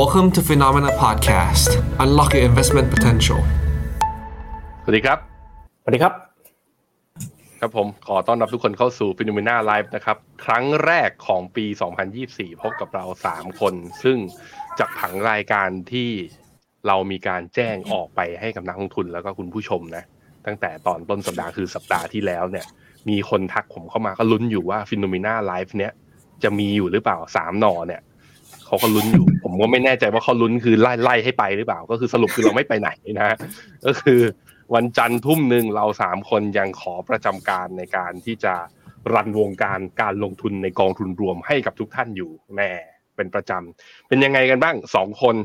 Welcome to Phenomena Podcast. Unlock your investment potential. สวัสดีครับ สวัสดีครับ ครับผมขอต้อนรับทุกคนเข้าสู่ p h e n o m e n a Live นะครับ ครั้งแรกของปี 2024 พบกับเรา 3 คน ซึ่งจากผังรายการที่เรามีการแจ้งออกไปให้กับนักลงทุนแล้วก็คุณผู้ชมนะ ตั้งแต่ตอนต้นสัปดาห์คือสัปดาห์ที่แล้วเนี่ย มีคนทักผมเข้ามาก็ลุ้นอยู่ว่า p h e n o m e n a Live เนี้ยจะมีอยู่หรือเปล่าสามหนอเนี่ย เขาก็ลุ้นอยู่ ผมก็ไม่แน่ใจว่าเขาลุ้นคือไล่ไล่ให้ไปหรือเปล่า ก็คือสรุปคือเราไม่ไปไหนนะฮะก็คือวันจันทร์ทุ่มหนึ่งเราสามคนยังขอประจำการในการที่จะรันวงการการลงทุนในกองทุนรวมให้กับทุกท่านอยู่แน่เป็นประจำเป็นยังไงกันบ้างสองคน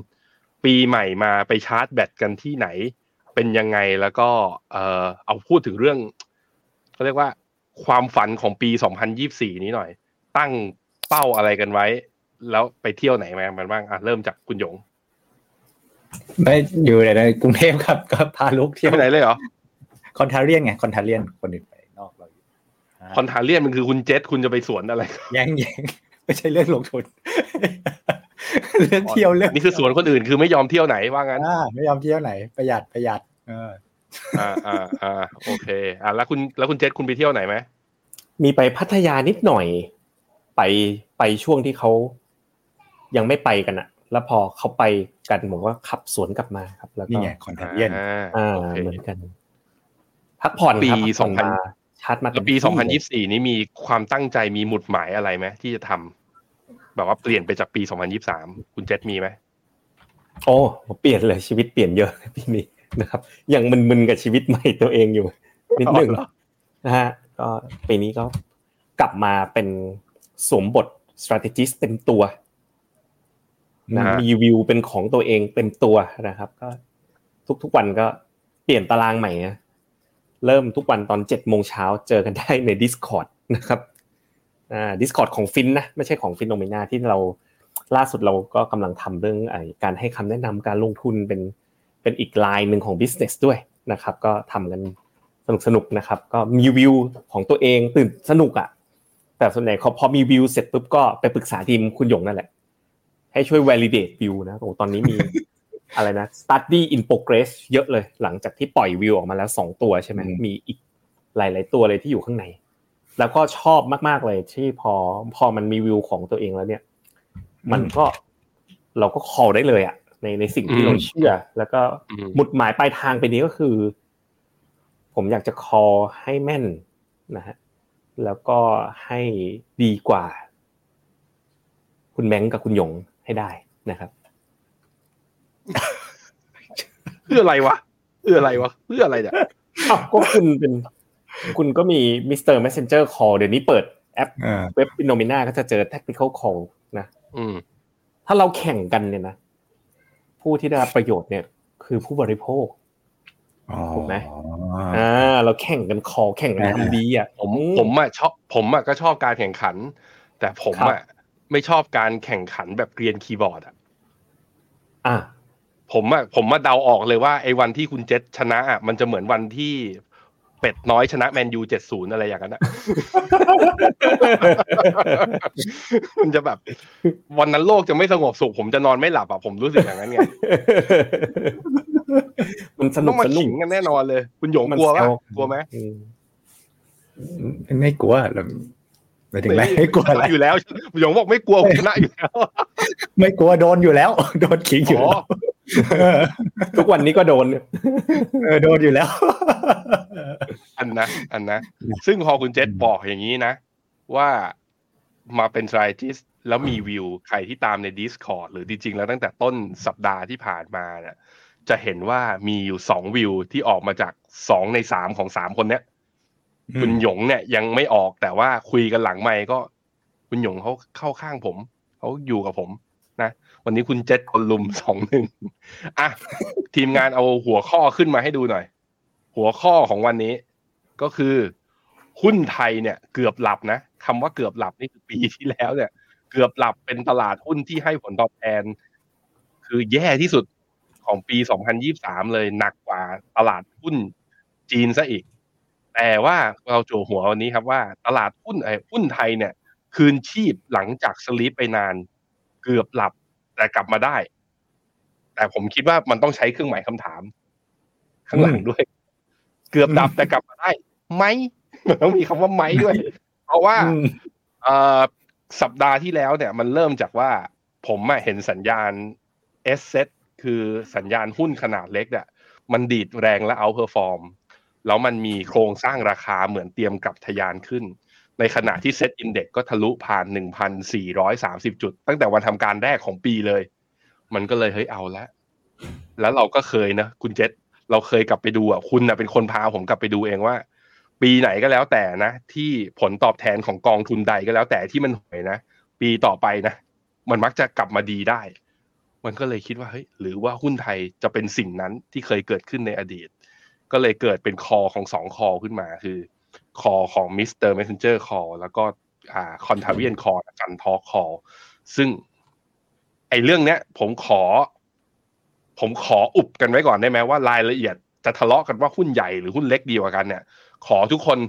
ปีใหม่มาไปชาร์จแบตกันที่ไหน เป็นยังไงแล้วก็เออเอาพูดถึงเรื่องเขาเรียกว่าความฝันของปี 2024 นี้หน่อย ตั้งเป้าอะไรกันไว้ แล้วไปเที่ยวไหนมากันบ้างอะเริ่มจากคุณหยงไม่อยู่ในกรุงเทพครับก็พาลูกเที่ยวไปไหนเลยเหรอคอนทาเรียนไงคอนทาเรียนคนอื่นไปนอกเราอยู่คอนทาเลียนมันคือคุณเจษคุณจะไปสวนอะไรแย่งแย่งไม่ใช่เรื่องลงทุนเรื่องเที่ยวเรื่องนี่คือสวนคนอื่นคือไม่ยอมเที่ยวไหนว่างั้นอ่าไม่ยอมเที่ยวไหนประหยัดประหยัด เอออ่าอ่าอ่าโอเค อ่าแล้วคุณแล้วคุณเจษคุณไปเที่ยวไหนไหมมีไปพัทยานิดหน่อย ไปไปช่วงที่เขา ยังไม่ไปกันอะแล้วพอเขาไปกันผมก็ขับสวนกลับมาครับ แล้วก็นี่ไงคอนทาเรียนอ่าอ่าโอเคเหมือนกัน พักผ่อนครับปีพักผ่อน2000มาชาร์จมาแล้วปี2024นี้มีความตั้งใจมีหมุดหมายอะไรไหมที่จะทำแบบว่าเปลี่ยนไปจากปี2023คุณเจษมีไหมโอ้เปลี่ยนเลยชีวิตเปลี่ยนเยอะปีนี้นะครับยังมึนๆกับชีวิตใหม่ตัวเองอยู่นิดหนึ่งอ๋อเหรอนะฮะก็ปีนี้ก็กลับมาเป็นสวมบท strategist เต็มตัว นะมีวิวเป็นของตัวเองเต็มตัวนะครับ ก็ทุกๆวันก็เปลี่ยนตารางใหม่นะเริ่มทุกวันตอนเจ็ดโมงเช้าเจอกันได้ใน Discord นะครับอ่า Discord ของฟินนะไม่ใช่ของฟินโนเมนาที่เราล่าสุดเราก็กำลังทำเรื่องไอ้การให้คำแนะนำการลงทุนเป็นเป็นอีกไลน์หนึ่งของ business ด้วยนะครับ ก็ทำกันสนุกสนุกๆนะครับ ก็มีวิวของตัวเองตื่นสนุกอะ่ะแต่ส่วนใหญ่เขาพอมีวิวเสร็จปุ๊บก็ไปปรึกษาทีมคุณหยงนั่นแหละ ให้ช่วย validate วิวนะโอ้ตอนนี้มีอะไรนะ study in progress เยอะเลย หลังจากที่ปล่อยวิวออกมาแล้วสองตัวใช่ไหมอืมมีอีกหลาย ๆ ตัวเลยที่อยู่ข้างใน แล้วก็ชอบมาก ๆ เลยที่พอพอมันมีวิวของตัวเองแล้วเนี่ย มันก็เราก็ call ได้เลยอะในในสิ่งที่เราเชื่อ แล้วก็อืมหมุดหมายปลายทางไปนี้ก็คือ ผมอยากจะ call ให้แม่นนะฮะแล้วก็ให้ดีกว่า คุณแบงก์กับคุณหยง ให้ได้นะครับเพื่ออะไรวะเพื่ออะไรวะเพื่ออะไรเนี่ยอ้าวก็คุณเป็นคุณก็มี Mr. Messenger Call เดี๋ยวนี้เปิดแอปอ่าเว็บ FINNOMENA ก็จะเจอ technical call นะอืมถ้าเราแข่งกันเนี่ยนะ ผู้ที่ได้รับประโยชน์เนี่ย คือผู้บริโภคอ๋อถูกไหมอ่า เราแข่งกัน call แข่งกันทำดีอะ ผมผมอะชอบผมอะก็ชอบการแข่งขัน แต่ผมครับอะ ไม่ชอบการแข่งขันแบบเกรียนคีย์บอร์ดอะอะผมอะผมมาเดาออกเลยว่าไอ้วันที่คุณเจษชนะอะมันจะเหมือนวันที่เป็ดน้อยชนะแมนยูเจ็ดศูนย์อะไรอย่างนั้นอะ มันจะแบบ วันนั้นโลกจะไม่สงบสุขผมจะนอนไม่หลับอะผมรู้สึกอย่างนั้นไงมันสนุต้อกงมาสนุกขิงกันแน่นอนเลย คุณหยงมันกลัวปะแซว กลัวไหมอืมไม่กลัวเรา ไม่ถึงไรไม่กลัวอะไรอยู่แล้วหยงบอกไม่กลัวผมชนะอยู่แล้ว ไม่กลัวโดนอยู่แล้ว โดนขิงอยู่อ๋อแล้วทุกวันนี้ก็โดนเออโดนอยู่แล้ว อันนะอันนะซึ่งพอคุณเจษบอกอย่างนี้นะ ว่ามาเป็น strategist แล้วมีวิวใครที่ตามใน Discord หรือจริงๆ แล้วตั้งแต่ต้นสัปดาห์ที่ผ่านมาเนี่ยจะเห็นว่ามีอยู่สองวิวที่ออกมาจากสองในสามของสามคนเนี้ย คุณหยงเนี่ยยังไม่ออกแต่ว่าคุยกันหลังไม่ก็ คุณหยงเขาเข้าข้างผมเขาอยู่กับผมนะวันนี้คุณเจษคนลุมสองหนึ่งอะทีมงานเอาหัวข้อขึ้นมาให้ดูหน่อย หัวข้อของวันนี้ ก็คือหุ้นไทยเนี่ย เกือบหลับนะคำว่าเกือบหลับนี่คือปีที่แล้วเนี่ย เกือบหลับเป็นตลาดหุ้นที่ให้ผลตอบแทน คือแย่ที่สุดของปี 2023 เลยหนักกว่าตลาดหุ้นจีนซะอีก แต่ว่าเราโจหัววันนี้ครับว่าตลาดหุ้นไอ้หุ้นไทยเนี่ย คืนชีพหลังจากสลีปไปนาน เกือบหลับ แต่กลับมาได้ แต่ผมคิดว่ามันต้องใช้เครื่องหมายคำถาม ข้างหลังด้วย เกือบดับแต่กลับมาได้ไหมมันต้องมีคำว่าไหมด้วย เพราะว่าอืมเอ่อสัปดาห์ที่แล้วเนี่ย มันเริ่มจากว่าผมอะเห็นสัญญาณ sSET คือสัญญาณหุ้นขนาดเล็กเนี่ยมันดีดแรงและ outperform แล้วมันมีโครงสร้างราคาเหมือนเตรียมกลับทะยานขึ้น ในขณะที่ SET Index ก็ทะลุผ่าน 1,430 จุด ตั้งแต่วันทำการแรกของปีเลย มันก็เลยเฮ้ยเอาละ แล้วเราก็เคยนะ คุณเจษเราเคยกลับไปดูอะคุณนะเป็นคนพาผมกลับไปดูเองว่า ปีไหนก็แล้วแต่นะ ที่ผลตอบแทนของกองทุนใดก็แล้วแต่ที่มันห่วยนะ ปีต่อไปนะ มันมักจะกลับมาดีได้ มันก็เลยคิดว่าเฮ้ยหรือว่าหุ้นไทยจะเป็นสิ่งนั้นที่เคยเกิดขึ้นในอดีต ก็เลยเกิดเป็นคอของสองคอขึ้นมาคือ call ของ Mr. Messenger Call แล้วก็อ่า contrarian call FundTalk Call ซึ่ง ไอ้เรื่องเนี้ย ผมขอ ผมขออุบกันไว้ก่อนได้ไหมว่ารายละเอียดจะทะเลาะกันว่าหุ้นใหญ่หรือหุ้นเล็กดีกว่ากันเนี่ย ขอทุกคน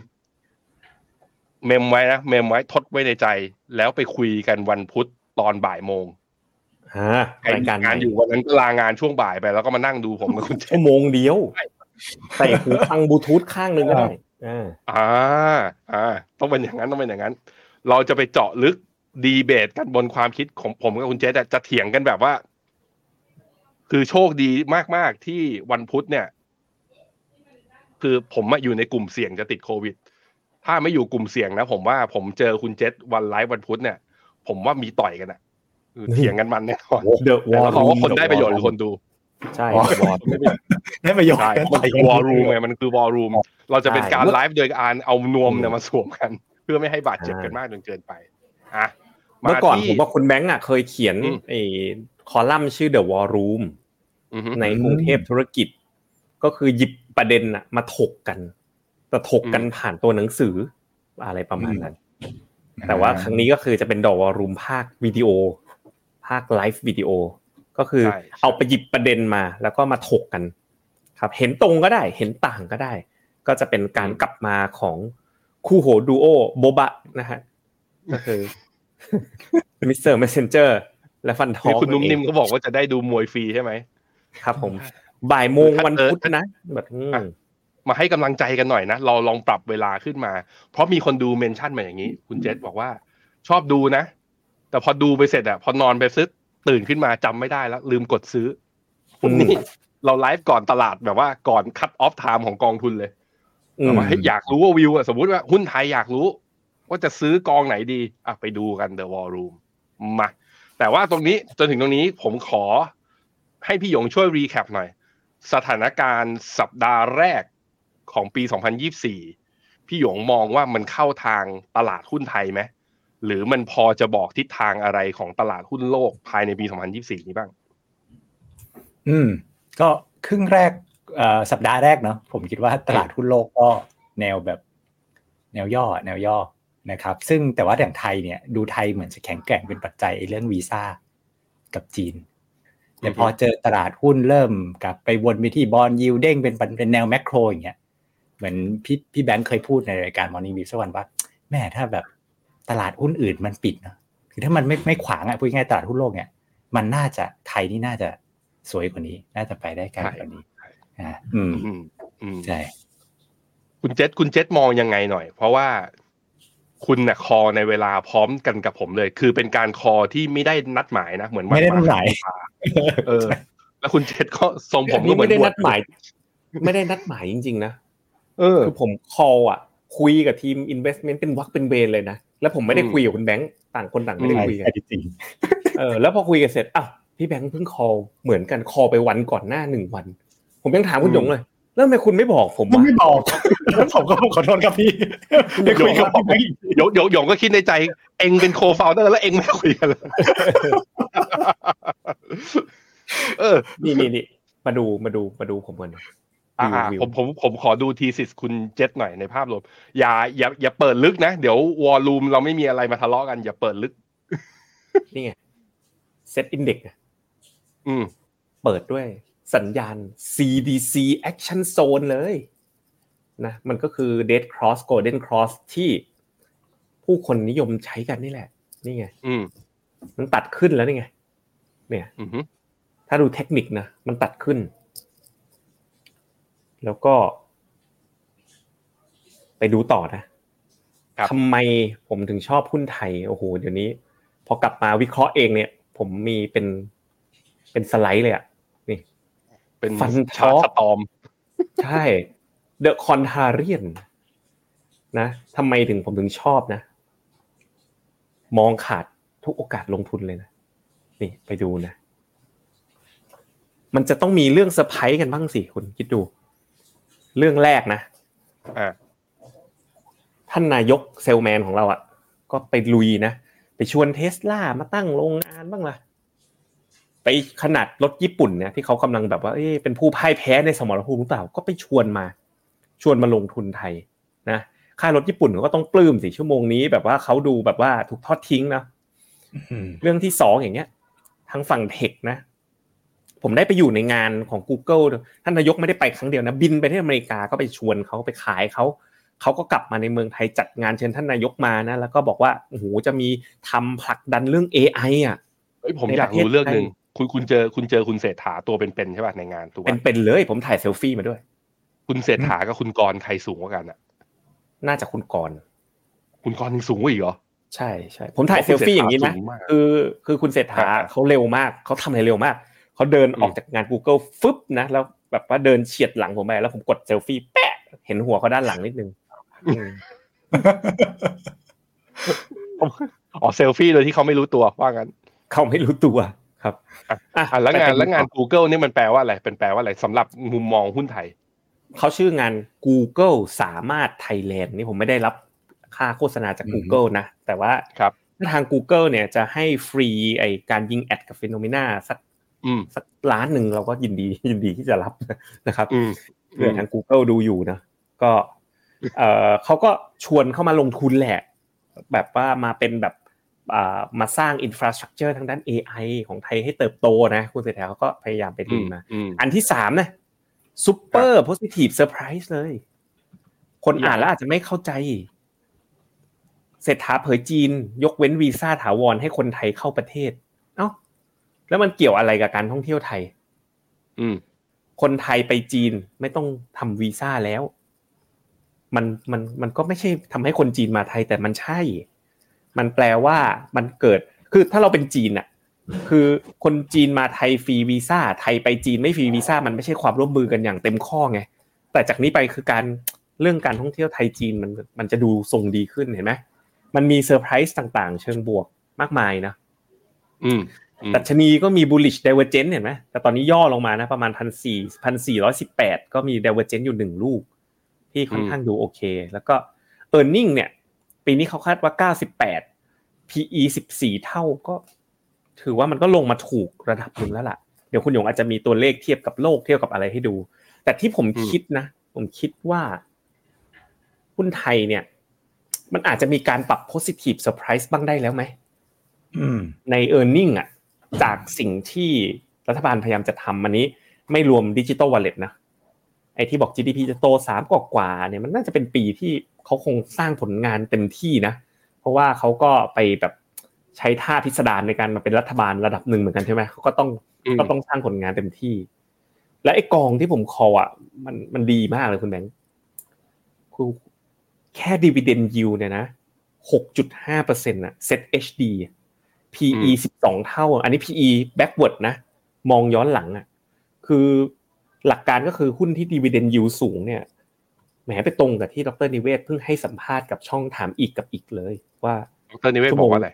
เมมไว้นะเมมไว้ทดไว้ในใจ แล้วไปคุยกันวันพุธตอนบ่ายโมงอ่าใครรายมีการงานอยู่วันนั้นก็ลางานช่วงบ่ายไปแล้วก็มานั่งดูผมกับคุณเจชั่วโมงเดียว ใส่หูฟังบลูทูธข้างหนึ่งก็ได้อ่าอ่าอ่าต้องเป็นอย่างนั้นต้องเป็นอย่างนั้น เราจะไปเจาะลึกดีเบตกันบนความคิดของผมกับคุณเจษอะจะเถียงกันแบบว่า คือโชคดีมาก ๆ ที่วันพุธเนี่ย คือผมอะอยู่ในกลุ่มเสี่ยงจะติดโควิด ถ้าไม่อยู่กลุ่มเสี่ยงนะผมว่าผมเจอคุณเจษวันไลฟ์วันพุธเนี่ย ผมว่ามีต่อยกันอะคือเถียงกันมันแน่นอนเดอะวแต่อแล้วลเขาว่าคนได้ประโยชน์หรือคนดู ใช่อ๋อวอลได้ประโยชน์ใช่กันมันไปคือวอลรูมไงมันคือวอลรูม เราจะเป็นการใช่ไลฟ์โดยการเอานวมเนี่ยอืมมาสวมกัน เพื่อไม่ให้บาดเจ็บกันมากจนเกินไปอะเมื่อก่อนที่ผมว่าคุณแบงค์อะเคยเขียนอืมไอ้คอลัมน์ชื่อ The War Room อือฮึในกรุงเทพธุรกิจ ก็คือหยิบประเด็นอะมาถกกัน แต่ถกกันอืมผ่านตัวหนังสืออะไรประมาณนั้น แต่ว่าครั้งนี้ก็คือจะเป็นดอวอรูมภาควิดีโอ ภาคไลฟ์วิดีโอ ก็คือใช่เอาไปหยิบประเด็นมาแล้วก็มาถกกันครับ เห็นตรงก็ได้ เห็นต่างก็ได้ ก็จะเป็นการกลับมาของคู่โหดูโอโบบะนะฮะก็คือมิสเตอร์เมสเซนเจอร์และฟันทอนี่งคุณนุ่มนิ่มเขาบอกว่าจะได้ดูมวยฟรีใช่ไหมครับ ผมบ่ายโมงวันพุธนะแบบอืมมาให้กำลังใจกันหน่อยนะ เราลองปรับเวลาขึ้นมา เพราะมีคนดูเมนชั่นมาอย่างนี้ คุณเจษบอกว่า ชอบดูนะ แต่พอดูไปเสร็จอะพอนอนไปซึก ตื่นขึ้นมาจำไม่ได้แล้ว ลืมกดซื้ออมนี่เราไลฟ์ก่อนตลาดแบบว่าก่อนคัตออฟไทม์ของกองทุนเลยอืแบบมว่าเฮ้ยอยากรู้ว่าวิวอะสมมุติว่าหุ้นไทยอยากรู้ ว่าจะซื้อกองไหนดีอะไปดูกัน The War Room มาแต่ว่าตรงนี้จนถึงตรงนี้ผมขอให้พี่หยงช่วยรีแคปหน่อย สถานการณ์สัปดาห์แรกของปี 2024 พี่หยงมองว่ามันเข้าทางตลาดหุ้นไทยไหม หรือมันพอจะบอกทิศทางอะไรของตลาดหุ้นโลกภายในปี 2024 นี้บ้าง อืม ก็ครึ่งแรกสัปดาห์แรกเนาะผมคิดว่าตลาดหุ้นโลกก็แนวแบบ แนวย่อ แนวย่อนะครับ ซึ่งแต่ว่าอย่างไทยเนี่ย ดูไทยเหมือนจะแข็งแกร่งเป็นปัจจัยเรื่องวีซ่ากับจีนแต่พอเจอตลาดหุ้นเริ่มกลับไปวนไปที่บอลยิวเด้งเป็นเป็นแนวแมกโครอย่างเงี้ยเหมือนพี่พี่แบงค์เคยพูดในรายการ Morning View สักวันว่า แม่ถ้าแบบ ตลาดหุ้นอื่นมันปิดเนอะคือถ้ามันไม่ไม่ขวางอะพูดง่ายๆตลาดหุ้นโลกเนี่ย มันน่าจะไทยนี่น่าจะสวยกว่านี้ น่าจะไปได้ไกลกว่านี้อ่าอืมอืมอืมใช่คุณเจษคุณเจษมองยังไงหน่อย เพราะว่าคุณน่ะคอในเวลาพร้อมกันกับผมเลย คือเป็นการคอที่ไม่ได้นัดหมายนะเหมือนวันไม่ได้นัดหมายเออ แล้วคุณเจษก็ทรงผมนี่ก็เหมือไม่นได้บวนัชดหมาย ไม่ได้นัดหมายจริง ๆ นะเออคือผม call อะ คุยกับทีม investment เป็นวักเป็นเวรเลยนะ แล้วผมไม่ได้อืมคุยกับคุณแบงค์ต่างคนต่างไม่ได้ใช่คุยกันใช่จริงเออแล้วพอคุยกันเสร็จอ้าวพี่แบงค์เพิ่ง call เหมือนกัน call ไปวันก่อนหน้าหนึ่งวัน ผมยังถามคุณหยงเลยแล้วทำไมคุณไม่บอกผมมันวะไม่บอกแล้วผมก็ขอโทษครับพี่ไม่คุยกับพี่แบงค์อีกหยงหยงหยงก็คิดในใจ เองเป็นโคฟาวเดอร์แล้วเองไม่คุยกันเลยเออนี่นี่นี่มาดูมาดูมาดูผมก่อนอ่าวิว ผมผมผมขอดูทีสิสคุณเจษหน่อยในภาพรวมอย่าอย่าอย่าเปิดลึกนะ เดี๋ยววอลลุ่มเราไม่มีอะไรมาทะเลาะกัน อย่าเปิดลึก นี่ไง set index อะอืมเปิดด้วยสัญญาณ CDC action zone เลยนะมันก็คือ dead cross golden cross ที่ผู้คนนิยมใช้กันนี่แหละ นี่ไงอืมมันตัดขึ้นแล้วนี่ไง เนี่ยอืมถ้าดูเทคนิคนะมันตัดขึ้น แล้วก็ ไปดูต่อนะทำไมผมถึงชอบหุ้นไทยโอ้โหเดี๋ยวนี้ พอกลับมาวิเคราะห์เองเนี่ย ผมมีเป็นเป็นสไลด์เลยอะนี่ เป็นฟันชาช็อร์ตกสตอม ใช่เดอะคอนทาเรียนนะทำไมถึงผมถึงชอบนะ มองขาดทุกโอกาสลงทุนเลยนะนี่ไปดูนะ มันจะต้องมีเรื่องเซอร์ไพรส์กันบ้างสิคุณคิดดู เรื่องแรกนะอ่าท่านนายกเซลแมนของเราอะ ก็ไปลุยนะไปชวนเทสลามาตั้งโรงงานบ้างล่ะไปขนาดรถญี่ปุ่นเนี่ยที่เขากำลังแบบว่าเอ๊ะเป็นผู้พ่ายแพ้ในสมรภูมิหรือเปล่าก็ไปชวนมา ชวนมาลงทุนไทยนะค่ายรถญี่ปุ่นเขาก็ต้องปลื้มสิชั่วโมงนี้ แบบว่าเขาดูแบบว่าถูกทอดทิ้งนะอืมเรื่องที่สองอย่างเงี้ยทางฝั่งเทคนะ ผมได้ไปอยู่ในงานของ Google ท่านนายกไม่ได้ไปครั้งเดียวนะบินไปที่อเมริกาก็ไปชวนเขาไปขายเขาเขาก็กลับมาในเมืองไทยจัดงานเชิญท่านนายกมานะ แล้วก็บอกว่าโอ้โหจะมีทำผลักดันเรื่อง AI อะเอ้ยผมในอยากประเทศรู้เรื่องหนึ่งไทยคุณคุณเจอคุณเจอคุณเศรษฐาตัวเป็นๆใช่ป่ะในงานถูกเป็นป่ะเป็นเลยผมถ่ายเซลฟี่มาด้วย คุณเศรษฐากับคุณกรณ์ใครสูงกว่ากันอะ น่าจะคุณกรณ์คุณกรณ์ยังสูงกว่าอีกเหรอใช่ใช่ผมถ่ายเซลฟี่อย่างนี้นะสูงมากคือคือคุณเศรษฐาครับเขาเร็วมากเขาทำอะไรเร็วมาก เขาเดินออกจากงาน Google ฟึบนะแล้วแบบว่าเดินเฉียดหลังผมไปแล้วผมกดเซลฟี่แปะเห็นหัวเขาด้านหลังนิดนึงอืมอ๋อเซลฟี่โดยที่เขาไม่รู้ตัวว่างั้นเขาไม่รู้ตัวครับอะอะอะแล้วงานไปกัแล้วงาน Google นี่มันแปลว่าอะไรเป็นแปลว่าอะไรสำหรับมุมมองหุ้นไทยเขาชื่องาน Google สามารถไทยแลนด์นี่ผมไม่ได้รับค่าโฆษณาจากอืม Google นะ แต่ว่าครับทาง Google เนี่ยจะให้ฟรีไอการยิงแอดกับฟิโนเมนาสักอืม สักล้านหนึ่งเราก็ยินดียินดีที่จะรับนะครับอืมเผื่อทาง Google ดูอยู่นะก็เออเขาก็ชวนเข้ามาลงทุนแหละ แบบว่ามาเป็นแบบอ่ามาสร้าง infrastructure ทางด้าน AI ของไทยให้เติบโตนะคุณเศรษฐาเขาก็พยายามไปอืดึงมมาอืมอันที่สามนะ super positive surprise เลย คนอ่านแล้วอาจจะไม่เข้าใจ เศรษฐาเผยจีน ยกเว้นวีซ่าถาวรให้คนไทยเข้าประเทศเอ้า แล้วมันเกี่ยวอะไรกับการท่องเที่ยวไทย อืม คนไทยไปจีนไม่ต้องทำวีซ่าแล้ว มันมันมันก็ไม่ใช่ทำให้คนจีนมาไทยแต่มันใช่ มันแปลว่ามันเกิด คือถ้าเราเป็นจีนอะคือคนจีนมาไทยฟรีวีซ่า ไทยไปจีนไม่ฟรีวีซ่ามันไม่ใช่ความร่วมมือกันอย่างเต็มข้อไง แต่จากนี้ไปคือการเรื่องการท่องเที่ยวไทยจีนมันมันจะดูทรงดีขึ้นเห็นไหมมันมีเซอร์ไพรส์ต่างๆ เชิงบวกมากมายนะ อืมอืม ดัชนีก็มี bullish divergence เห็นไหมแต่ตอนนี้ย่อลงมานะ ประมาณพันสี่พันสี่ร้อยสิบแปดก็มี divergence อยู่หนึ่งลูก ที่ค่อนข้างดูโอเค แล้วก็ e a r n i n g เนี่ย ปีนี้เขาคาดว่าเก้าสิบแปด PE สิบสี่เท่าก็ ถือว่ามันก็ลงมาถูกระดับหนึ่งแล้วล่ะ เดี๋ยวคุณหยงอาจจะมีตัวเลขเทียบกับโลกเทียบกับอะไรให้ดู แต่ที่ผมคิดนะ ผมคิดว่าหุ้นไทยเนี่ย มันอาจจะมีการปรับ positive surprise บ้างได้แล้วไหมอืมใน e a r n i n g อะ จากสิ่งที่รัฐบาลพยายามจะทำมันนี้ ไม่รวมดิจิ t a ลวอลเล็ตนะไอ้ที่บอก GDP จะโตสามกว่าๆเนี่ยมันน่าจะเป็นปีที่เขาคงสร้างผลงานเต็มที่นะ เพราะว่าเขาก็ไปแบบใช้ท่าพิสดารในการมาเป็นรัฐบาลระดับหนึ่งเหมือนกันใช่ไหมเขาก็ต้องอืมก็ต้องสร้างผลงานเต็มที่ และไอ้กองที่ผมคออะ มันมันดีมากเลยคุณแบงค์คือแค่ดีเวเดนยิวเนี่ยนะหกจุดห้าเปอร์เซ็นต์อะ SETHD PE สิบสองเท่า อันนี้ PE backward นะ มองย้อนหลังอะ คือหลักการก็คือหุ้นที่ดีเวเดนยิวสูงเนี่ยแหมไปตรงกับที่ดรนิเวศน์เพิ่งให้สัมภาษณ์กับช่องถามอีกกับอิกเลย ว่าดรนิเวศน์บอกว่าอะไร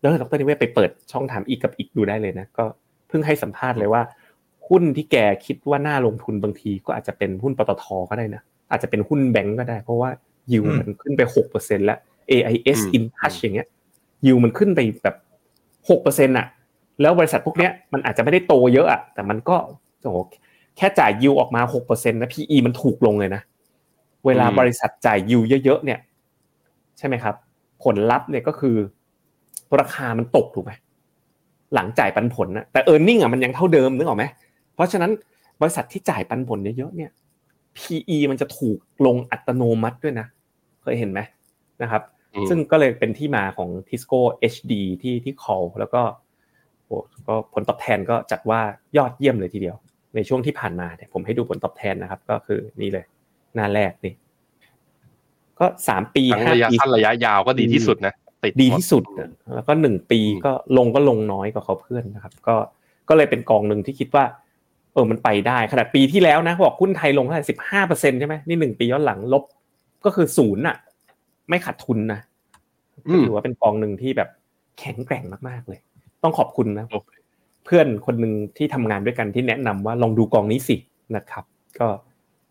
แล้วดรนิเวศน์ไปเปิดช่องถามอีกกับอิกดูได้เลยนะ ก็เพิ่งให้สัมภาษณ์เลยว่า หุ้นที่แกคิดว่าน่าลงทุนบางทีก็อาจจะเป็นหุ้นปตทก็ได้นะอาจจะเป็นหุ้นแบงก์ก็ได้ เพราะว่ายิวอืมมันขึ้นไปหกเปอร์เซ็นแล้ว AIS อืม InTouch อย่างเงี้ยยิวมันขึ้นไปแบบ หกเปอร์เซ็นต์อะแล้วบริษัทพวกเนี้ยมันอาจจะไม่ได้โตเยอะอะแต่มันก็โอ้โหแค่จ่ายยิวออกมาหกเปอร์เซ็นต์นะ PE มันถูกลงเลยนะ เวลาบริษัทจ่ายยิวเยอะๆเนี่ย ใช่ไหมครับ ผลลัพธ์เนี่ยก็คือ ราคามันตกถูกไหมหลังจ่ายปันผลนะแต่เออร์เน็งอะมันยังเท่าเดิมนึกออกไหมเพราะฉะนั้นบริษัทที่จ่ายปันผลเยอะๆเนี่ย PE มันจะถูกลงอัตโนมัติด้วยนะ เคยเห็นไหมนะครับ ซึ่งก็เลยเป็นที่มาของ Tisco HD ที่ที่ call แล้วก็โอ้ก็ผลตอบแทนก็จัดว่ายอดเยี่ยมเลยทีเดียว ในช่วงที่ผ่านมาเนี่ยผมให้ดูผลตอบแทนนะครับ ก็คือนี่เลย หน้าแรกนี่ ก็สามปีทั้งห้าระยะปีสั้นระยะยาวก็ดีที่สุดนะติดดีหมที่สุดอะแล้วก็หนึ่งปีก็ลงก็ลงน้อยกว่าเขาเพื่อนนะครับ ก็ก็เลยเป็นกองหนึ่งที่คิดว่า เออมันไปได้ขนาดปีที่แล้วนะบอกหุ้นไทยลงเท่าไหร่สิบห้าเปอร์เซ็นใช่ไหมนี่หนึ่งปีย้อนหลังลบก็คือศูนย์อะ ไม่ขาดทุนนะอืมถือว่าเป็นกองหนึ่งที่แบบแข็งแกร่งมากๆเลย ต้องขอบคุณนะโอเคเพื่อนคนหนึ่งที่ทำงานด้วยกันที่แนะนำว่าลองดูกองนี้สินะครับ ก็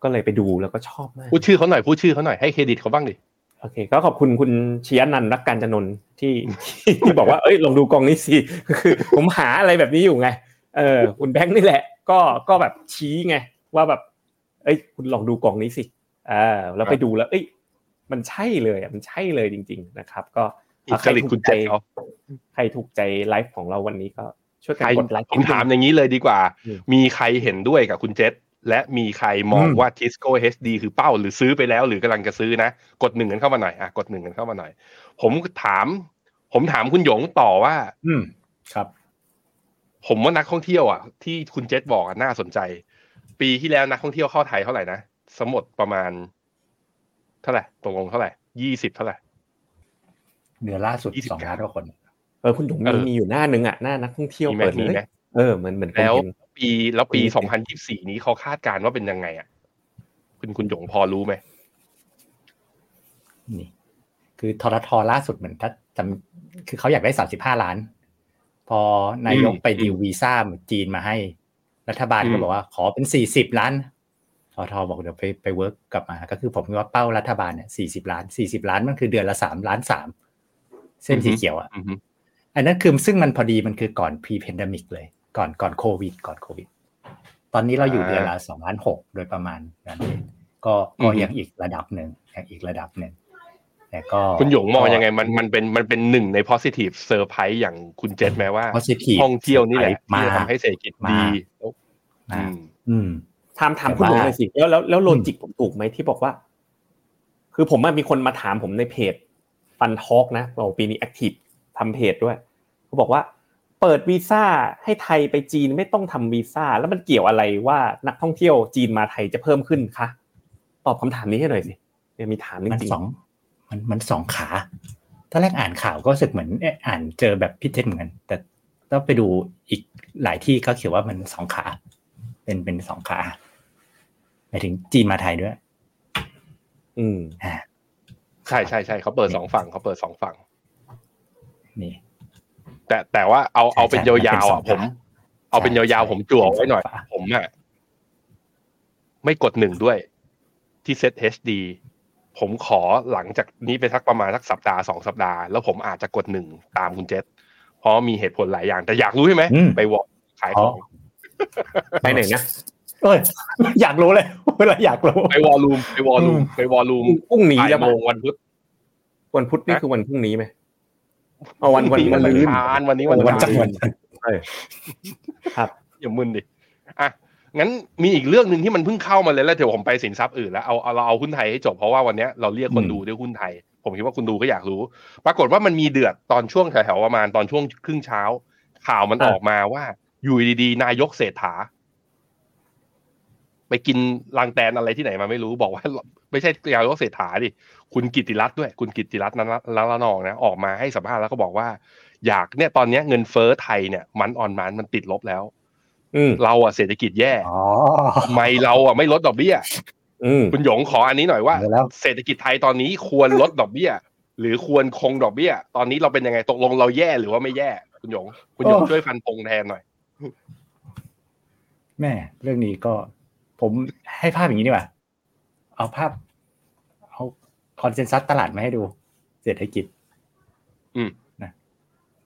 ก็เลยไปดูแล้วก็ชอบมากพูดชื่อเขาหน่อยพูดชื่อเขาหน่อยให้เครดิตเขาบ้างดิโอเค ก็ขอบคุณคุณชยนันท์รักการจนนท์ที่ที่ที่บอกว่าเอ้ยลองดูกองนี้สิคือผมหาอะไรแบบนี้อยู่ไง เออคุณแบงค์นี่แหละ ก็ก็แบบชี้ไงว่าแบบ เอ้ย คุณลองดูกองนี้สิอ่าแล้วไปดูแล้ว เอ้ย มันใช่เลยอะมันใช่เลยจริง ๆ นะครับ ก็อีกจริตคุณแจ็คเขาใครถูกใจไลฟ์ของเราวันนี้ก็ช่วยกัใคนรกดไลค์ผมถามอย่างนี้เลยดีกว่าอืมมีใครเห็นด้วยกับคุณเจษและมีใครมองอืมว่า Tisco HD คือเป้าหรือซื้อไปแล้วหรือกำลังจะซื้อนะ กดหนึ่งกันเข้ามาหน่อยอะกดหนึ่งกันเข้ามาหน่อย ผมถาม ผมถามคุณหยงต่อว่า อืมครับ ผมว่านักท่องเที่ยวอะ ที่คุณเจษบอกอะน่าสนใจ ปีที่แล้วนักท่องเที่ยวเข้าไทยเท่าไหร่นะสมมติประมาณเท่าไหร่ตกลงเท่าไหร่ยี่สิบเท่าไหร่เดือนล่าสุดยี่สิบสองล้านกว่าคน เออคุณหยงเอมีอมีอยู่หน้านึงอะหน้านักท่องเที่ยวมีไหมเปิดมีเลยไหมเออเหมือนเหมือนผมแล้วเห็นปีแล้วปีคนนี้สองพันยี่สี่นี้เขาคาดการณ์ว่าเป็นยังไงอะคุณคุณหยงพอรู้ไหมนี่คือททท.ล่าสุดเหมือนถ้าจำคือเขาอยากได้สามสิบห้าล้าน พอนายกไปดีลวีซ่าเหมือนจีนมาให้ รัฐบาลก็บอกว่าขอเป็นสี่สิบล้าน ททท.บอกเดี๋ยวไปไป work กลับมา ก็คือผมคิดว่าเป้ารัฐบาลเนี่ยสี่สิบล้านสี่สิบล้านมันคือเดือนละสามล้านสามเส้นสีเขียวอะอือฮึอันนั้นคือซึ่งมันพอดีมันคือก่อน pre pandemic เลย ก่อนก่อนโควิด ก่อนโควิด ตอนนี้เราอยู่เดือนละสองล้านหกโดยประมาณนั้นเองก็ก็ยังอีกระดับหนึ่งยังอีกระดับหนึ่งแต่ก็คุณหยงมองยังไงมันมันเป็นมันเป็นหนึ่งใน positive surprise อย่างคุณเจษไหมว่า positive ท่องเที่ยวนี่แหละมาที่จะทำให้เศรษฐกิจดีมาอืมอืม ถามถามแต่คุณหลวงว่าหน่อยสิแล้วแล้วแล้วโลจิกผมถูกไหมที่บอกว่า คือผมอะมีคนมาถามผมในเพจฟันทอกนะบอกปีนี้แอคทีฟทำเพจด้วยเขาบอกว่า เปิดวีซ่าให้ไทยไปจีนไม่ต้องทำวีซ่าแล้วมันเกี่ยวอะไรว่านักท่องเที่ยวจีนมาไทยจะเพิ่มขึ้นคะตอบคำถามนี้ให้หน่อยสิเนี่ยมีถามจมันริงสองมันมันสองขาตอนแรกอ่านข่าวก็รู้สึกเหมือนเอ๊ะอ่านเจอแบบพิเทศเหมือนกัน แต่ต้องไปดูอีกหลายที่ก็เขียนว่ามันสองขา เป็นเป็นสองขา หมายถึงจีนมาไทยด้วยๆอืมอ่าใช่ใช่ใช่เขาเปิดสองฝั่งเขาเปิดสองฝั่ง นี่ แต่แต่ว่าเอาใช่เอาเป็นใช่ยาวๆอะมันผเป็นมสองเอาเป็นใช่ยาวใช่ๆผมจั่วไว้หน่อยเป็นสองฝาผมอะไม่กดหนึ่งด้วย ที่เซต HD ผมขอหลังจากนี้ไปสักประมาณสักสัปดาห์สองสัปดาห์แล้วผมอาจจะกดหนึ่งตามคุณเจษเพราะมีเหตุผลหลายอย่าง แต่อยากรู้ใช่ไหมอืมไปวอลขายของไปไหนนะ เอ้ยอยากรู้เลยเวลาอยากรู้ไปวอลลุ่มไปวอลลุ่มอืมไปวอลลุ่มพรุ่งนี้บ่ายแล้วโมมั้งวันพุธวันพุธนี่คือวันพรุ่งนี้ไหมเอาวันวันวัวันนอังลืนคารวันนี้วันวันอังจันทคารร์วันจันทร์ครับอย่ามึนดิอะงั้นมีอีกเรื่องหนึ่งที่มันเพิ่งเข้ามาเลยแล้วเดี๋ยวผมไปสินทรัพย์อื่นแล้วเอาเอาเราเอาหุ้นไทยให้จบเพราะว่าวันเนี้ยเราเรียกคนดูด้วยหุ้นไทย ผมคิดว่าคุณดูก็อยากรู้ ปรากฏว่ามันมีเดือดตอนช่วงแถวๆประมาณตอนช่วงครึ่งเช้า ข่าวมันอะออกมาว่าอยู่ดีๆ นายกเศรษฐา ไปกินรังแตนอะไรที่ไหนมาไม่รู้บอกว่า ไม่ใช่นายกเศรษฐาดิคุณกิติรัตน์ด้วย คุณกิติรัตน์นั้นละละนองนะออกมาให้สัมภาษณ์แล้วก็บอกว่า อยากเนี่ยตอนนี้เงินเฟ้อไทยเนี่ย มันออนมันมันติดลบแล้วอืเราอะเศรษฐกิจแย่อ๋อทำไมเราอะไม่ลดดอกเบี้ยคุณหยงขออันนี้หน่อยว่า เศรษฐกิจไทยตอนนี้ควรลดดอกเบี้ย หรือควรคงดอกเบี้ย ตอนนี้เราเป็นยังไงตกลงเราแย่หรือว่าไม่แย่ คุณหยง คุณหยงช่วยฟันธงแทนหน่อยแหมเรื่องนี้ก็ ผมให้ภาพอย่างนี้ดีกว่า เอาภาพ เอา consensus ตลาดมาให้ดู เศรษฐกิจ อืมนะ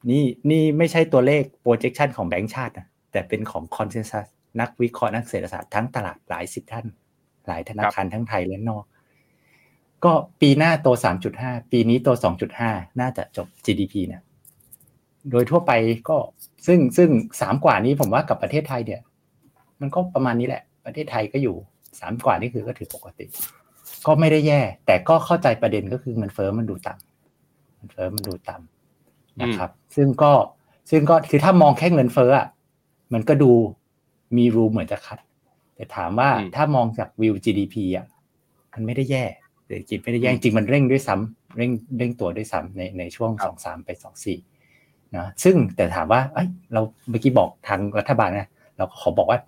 นี่นี่ไม่ใช่ตัวเลข projection ของแบงก์ชาตินะแต่เป็นของ consensus นักวิเคราะห์นักเศรษฐศาสตร์ทั้งตลาดหลายสิบท่าน หลายธนาคารทั้งไทยและนอก ก็ปีหน้าโต 3.5 ปีนี้โต 2.5 น่าจะจบ GDP เนี่ยโดยทั่วไปก็ซึ่งซึ่งสามกว่านี้ผมว่ากับประเทศไทยเนี่ย มันก็ประมาณนี้แหละ ประเทศไทยก็อยู่สามกว่านี่คือก็ถือปกติ ก็ไม่ได้แย่ แต่ก็เข้าใจประเด็นก็คือเงินเฟ้อมันดูต่ำเงินเฟ้อมันดูต่ำนะครับ ซึ่งก็ซึ่งก็คือถ้ามองแค่เงินเฟ้ออะมันก็ดูมีรูเหมือนจะคัด แต่ถามว่าอืมถ้ามองจากวิว GDP อะมันไม่ได้แย่เศรษฐกิจไม่ได้แย่จริงๆมันเร่งด้วยซ้ำเร่งเร่งตัวด้วยซ้ำในในช่วงสองสามไปสองสี่นะซึ่งแต่ถามว่า เอ้ยเราเมื่อกี้บอกทางรัฐบาลนะเราก็ขอบอกว่า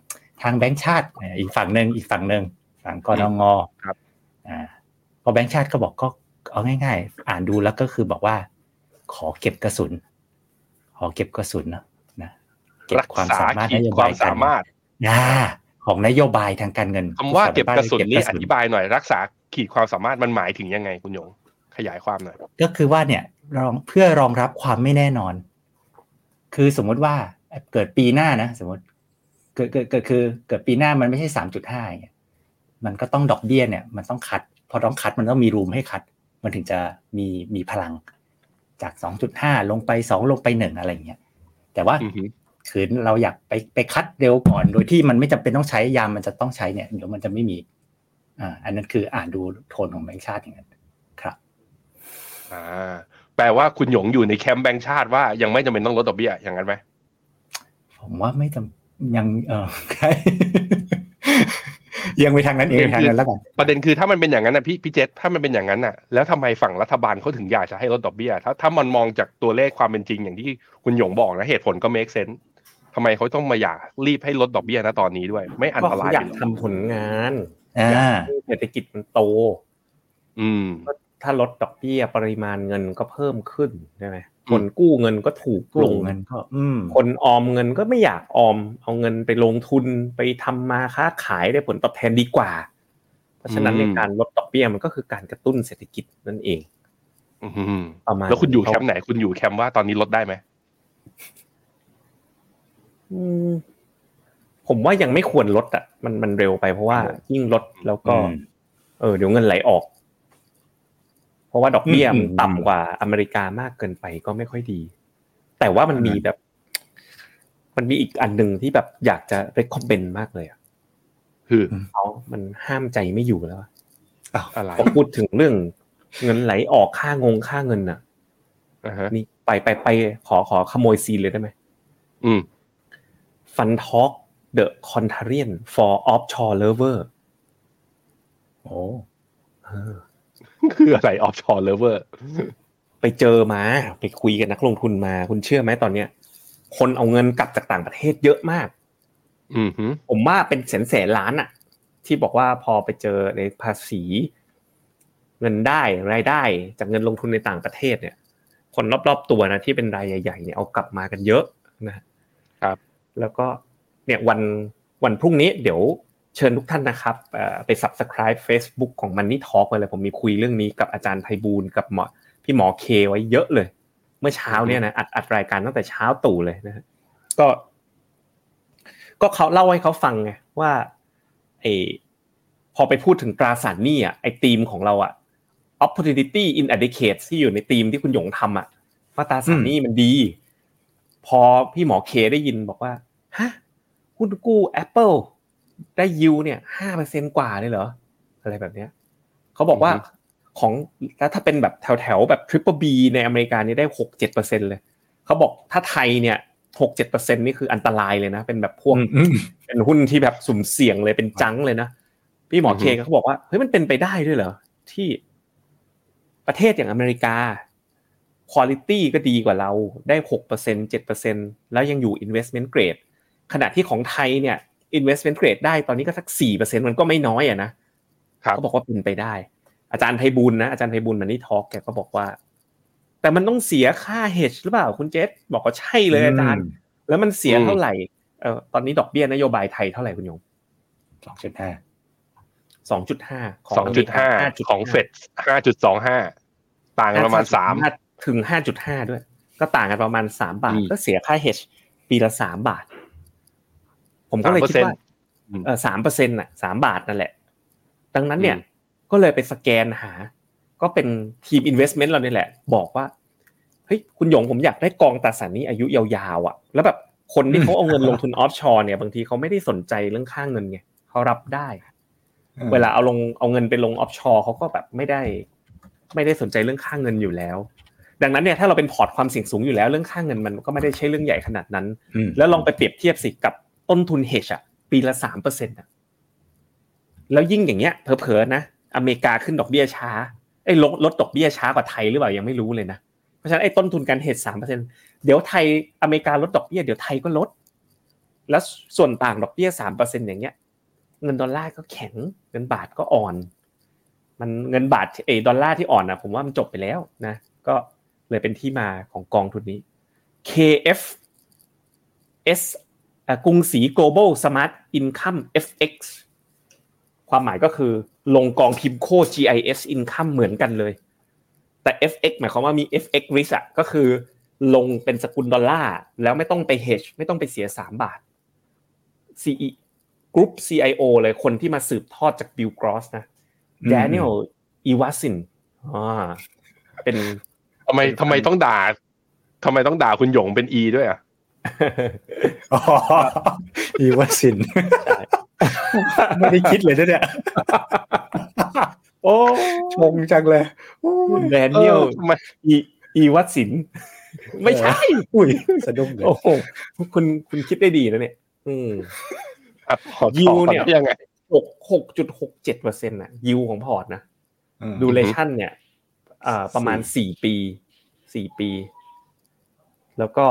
ทางแบงก์ชาติอะอีกฝั่งหนึ่งอีกฝั่งหนึ่งฝั่งกนงครับอ่าพอแบงก์ชาติก็บอกก็เอาง่าย ๆ อ่านดูแล้วก็คือบอกว่า ขอเก็บกระสุน ขอเก็บกระสุนนะนะเก็บรักความษาสามารถขีนดโยควาบายมกาสารมารถอ่าของนโยบายทางการเงินคำว่าเก็บกระสุนนี่เก็บอธิบายหน่อยรักษาขีดความสามารถมันหมายถึงยังไงคุณหยงขยายความหน่อยก็คือว่าเนี่ยรองเพื่อรองรับความไม่แน่นอน คือสมมุติว่าเกิดปีหน้านะ สมมติ เกิดเกิดเกิดคือเกิดปีหน้ามันไม่ใช่สามจุดห้าเนี่ยมันก็ต้องดอกเบี้ยเนี่ย มันต้องคัด พอต้องคัดมันต้องมีรูมให้คัด มันถึงจะมีมีพลัง จากสองจุดห้าลงไปสองลงไปหนึ่งอะไรอย่างเงี้ยแต่ว่าอือฮึขืนเราอยากไปไปคัดเร็วก่อน โดยที่มันไม่จำเป็นต้องใช้ยามมันจะต้องใช้เนี่ยเดี๋ยวมันจะไม่มีอ่าอันนั้นคืออ่านดูโทนของแบงค์ชาติอย่างนั้นครับอ่าแปลว่าคุณหยงอยู่ในแคมป์แบงค์ชาติว่ายังไม่จำเป็นต้องลดดอกเบี้ยอย่างนั้นไหมผมว่าไม่จำ ยังเออใช่ยังไปทางนั้นเองทางนั้นแล้วกันประเด็นคือถ้ามันเป็นอย่างนั้นนะพี่พี่เจษถ้ามันเป็นอย่างนั้นน่ะ แล้วทำไมฝั่งรัฐบาลเขาถึงอยากจะให้ลดดอกเบี้ยถ้าถ้ามันมองจากตัวเลขความเป็นจริงอย่างที่คุณหยงบอกนะเหตุผลก็ make sense ทำไมเขาต้องมาอยากรีบให้ลดดอกเบี้ยนะตอนนี้ด้วย ไม่อันก็ตราเขายอยากไปเหรอทำผลงานอ่าอยากให้เศรษฐกิจมันโต อืมถ้าลดดอกเบี้ยปริมาณเงินก็เพิ่มขึ้นใช่ไหม คนกู้เงินก็ถูกกู้ลงเงินก็อืมคนออมเงินก็ไม่อยากออม เอาเงินไปลงทุนไปทำมาค้าขายได้ผลตอบแทนดีกว่า เพราะฉะนั้นอืมในการลดดอกเบี้ยมันก็คือการกระตุ้นเศรษฐกิจนั่นเองอืมประมาณแล้วคุณอยู่แคมป์ไหน คุณอยู่แคมป์ว่าตอนนี้ลดได้ไหมอืมผมว่ายังไม่ควรลดอะมันมันเร็วไปเพราะว่ายิ่งลดแล้วก็อืมเออเดี๋ยวเงินไหลออก เพราะว่าดอกเบี้ยอืมมันต่ำกว่าอเมริกามากเกินไปก็ไม่ค่อยดี แต่ว่ามันมีแบบ มันมีอีกอันหนึ่งที่แบบอยากจะ recommend มากเลยอะคือเขามันห้ามใจไม่อยู่แล้วอะอะไรพอพูดถึงเรื่องเงินไหลออกค่างงค่าเงินน่ะอ่าฮะนี่ไปไปไปขอขอขโมยซีนเลยได้ไหมอืม Fun Talk The Contrarian for Offshore Lover โอ้เออ คืออะไร offshore เลเวอร์ไปเจอมา ไปคุยกับนักลงทุนมา คุณเชื่อไหมตอนเนี้ย คนเอาเงินกลับจากต่างประเทศเยอะมาก อืมฮึผมว่าเป็นแสนแสนล้านอะที่บอกว่าพอไปเจอในภาษี เงินได้รายได้จากเงินลงทุนในต่างประเทศเนี่ย คนรอบๆตัวนะที่เป็นรายใหญ่ๆเนี่ยเอากลับมากันเยอะนะครับ แล้วก็เนี่ยวันวันพรุ่งนี้เดี๋ยว เชิญทุกท่านนะครับไป subscribe Facebook ของ Money Talk ไว้เลยผมมีคุยเรื่องนี้กับอาจารย์ไพบูลกับหมอพี่หมอเคไว้เยอะเลย เมื่อเช้าเนี่ยนะอัดอัดรายการตั้งแต่เช้าตู่เลยนะฮะก็ ก็เขาเล่าให้เขาฟังไงว่าไอพอไปพูดถึงตราสารหนี้อะไอธีมของเราอะ opportunity in a decade ที่อยู่ในธีมที่คุณหยงทำอะว่าตราสารหนี้มันดี พอพี่หมอเคได้ยินบอกว่าฮะหุ้นกู้ Apple ได้ยิวเนี่ยห้าเปอร์เซ็นกว่าเลยเหรอ อะไรแบบเนี้ยเขาบอกว่าของแล้วถ้าเป็นแบบแถวแถวๆแบบ Triple B ในอเมริกานี่ได้หกเจ็ดเปอร์เซ็นเลยเขาบอกถ้าไทยเนี่ยหกเจ็ดเปอร์เซ็นนี่คืออันตรายเลยนะ เป็นแบบพวกอืมเป็นหุ้นที่แบบสุ่มเสี่ยงเลยเป็นจังเลยนะพี่หมอเคเขาบอกว่าเฮ้ยมันเป็นไปได้ด้วยเหรอ ที่ประเทศอย่างอเมริกาคุณภาพก็ดีกว่าเราได้หกเปอร์เซ็นเจ็ดเปอร์เซ็นแล้วยังอยู่ investment grade ขณะที่ของไทยเนี่ย investment grade ได้ตอนนี้ก็สักสี่เปอร์เซ็นมันก็ไม่น้อยอะนะครับเขาบอกว่าเป็นไปได้ อาจารย์ไพบูลย์นะอาจารย์ไพบูลย์มันนี่ทอล์กแกก็บอกว่า แต่มันต้องเสียค่า hedge หรือเปล่าคุณเจษบอกว่าใช่เลยอาจารย์ แล้วมันเสียเท่าไหร่เออตอนนี้ดอกเบี้ยนโยบายไทยเท่าไหร่คุณยงสองจุดห้าสองจุดห้าสองจุดห้าของเฟดห้าจุดสองห้าต่างกันประมาณสามถึงห้าจุดห้าด้วย ก็ต่างกันประมาณสามบาทอืมก็เสียค่า hedge ปีละสามบาท ผมก็เลยคิดว่าอืมเออสามเปอร์เซ็นต์่ะสามบาทนั่นแหละ ดังนั้นเนี่ยอืมก็เลยไปสแกนหา ก็เป็นทีม investment เราเนี่ยแหละ บอกว่าเฮ้ยคุณหยงผมอยากได้กองตราสารหนี้อายุยาวๆอะ แล้วแบบคนที่เขาเอาเงินลงทุนออฟชอร์เนี่ยบางทีเขาไม่ได้สนใจเรื่องค่าเงินไงเขารับได้ เวลาเอาลงเอาเงินไปลง offshore เขาก็แบบไม่ได้ ไม่ได้สนใจเรื่องค่าเงินอยู่แล้ว ดังนั้นเนี่ยถ้าเราเป็นพอร์ตความเสี่ยงสูงอยู่แล้วเรื่องค่าเงินมันก็ไม่ได้ใช่เรื่องใหญ่ขนาดนั้นอืมแล้วลองไปเปรียบเทียบสิกับ ต้นทุนเฮชอะปีละสามเปอร์เซ็นต์ะแล้วยิ่งอย่างเงี้ยเผลอๆนะ อเมริกาขึ้นดอกเบี้ยช้าไอ้ลดลดดอกเบี้ยช้ากว่าไทยหรือเปล่ายังไม่รู้เลยนะเพราะฉะนั้นไอ้ต้นทุนการเฮชสามเปอร์เซ็นต์เดี๋ยวไทยอเมริกาลดดอกเบี้ยเดี๋ยวไทยก็ลด แล้วส่วนต่างดอกเบี้ยสามเปอร์เซ็นต์อย่างเงี้ย เงินดอลลาร์ก็แข็งเงินบาทก็อ่อน มันเงินบาทเอดอลลาร์ที่อ่อนนะผมว่ามันจบไปแล้วนะ ก็เลยเป็นที่มาของกองทุนนี้ KF S กรุงศรี global smart income FX ความหมายก็คือ ลงกอง PIMCO GIS income เหมือนกันเลย แต่ FX หมายความว่ามี FX risk อะก็คือ ลงเป็นสกุลดอลลาร์แล้วไม่ต้องไป hedge ไม่ต้องไปเสีย 3 บาท CE Group CIO เลยคนที่มาสืบทอดจาก Bill Gross นะอืม Daniel Iwasin อ่าเป็นทำไมทำไมต้องด่าทำไมต้องด่าคุณหยงเป็นอีด้วยอะ อ๋ออีวาสินไม่ได้คิดเลยนะเนี่ยโอ้ชงจังเลยโอ้ยแดเนียลเออทำไมอีอีวัตสิน ไม่ใช่ อุ้ยสะดุ้งเลยโอ้โหคุณคุณคิดได้ดีนะเนี่ย อืมอะขอยิวขอเนี่ยยังไงหกหกจุดหกเจ็ดเปอร์เซ็นต์ะยิวของพอร์ตนะอืม duration เนี่ยอ่าประมาณสี่ปีสี่ปี แล้วก็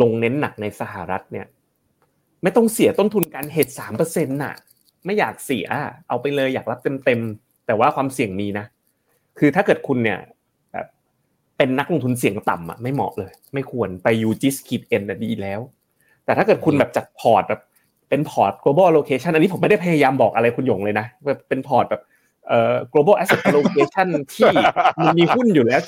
ลงเน้นหนักในสหรัฐเนี่ย ไม่ต้องเสียต้นทุนการ hedge สามเปอร์เซ็นต์น่ะ ไม่อยากเสียเอาไปเลยอยากรับเต็มเต็มๆแต่ว่าความเสี่ยงมีนะ คือถ้าเกิดคุณเนี่ยแบบเป็นนักลงทุนเสี่ยงต่ำอะไม่เหมาะเลย ไม่ควรไป UGIS ขีด N ดีแล้ว แต่ถ้าเกิดคุณแบบจัดพอร์ตแบบเป็นพอร์ต global allocation อันนี้ผมไม่ได้พยายามบอกอะไรคุณหยงเลยนะแบบเป็นพอร์ตแบบ global asset allocation ที่มันมีหุ้นอยู่แล้ว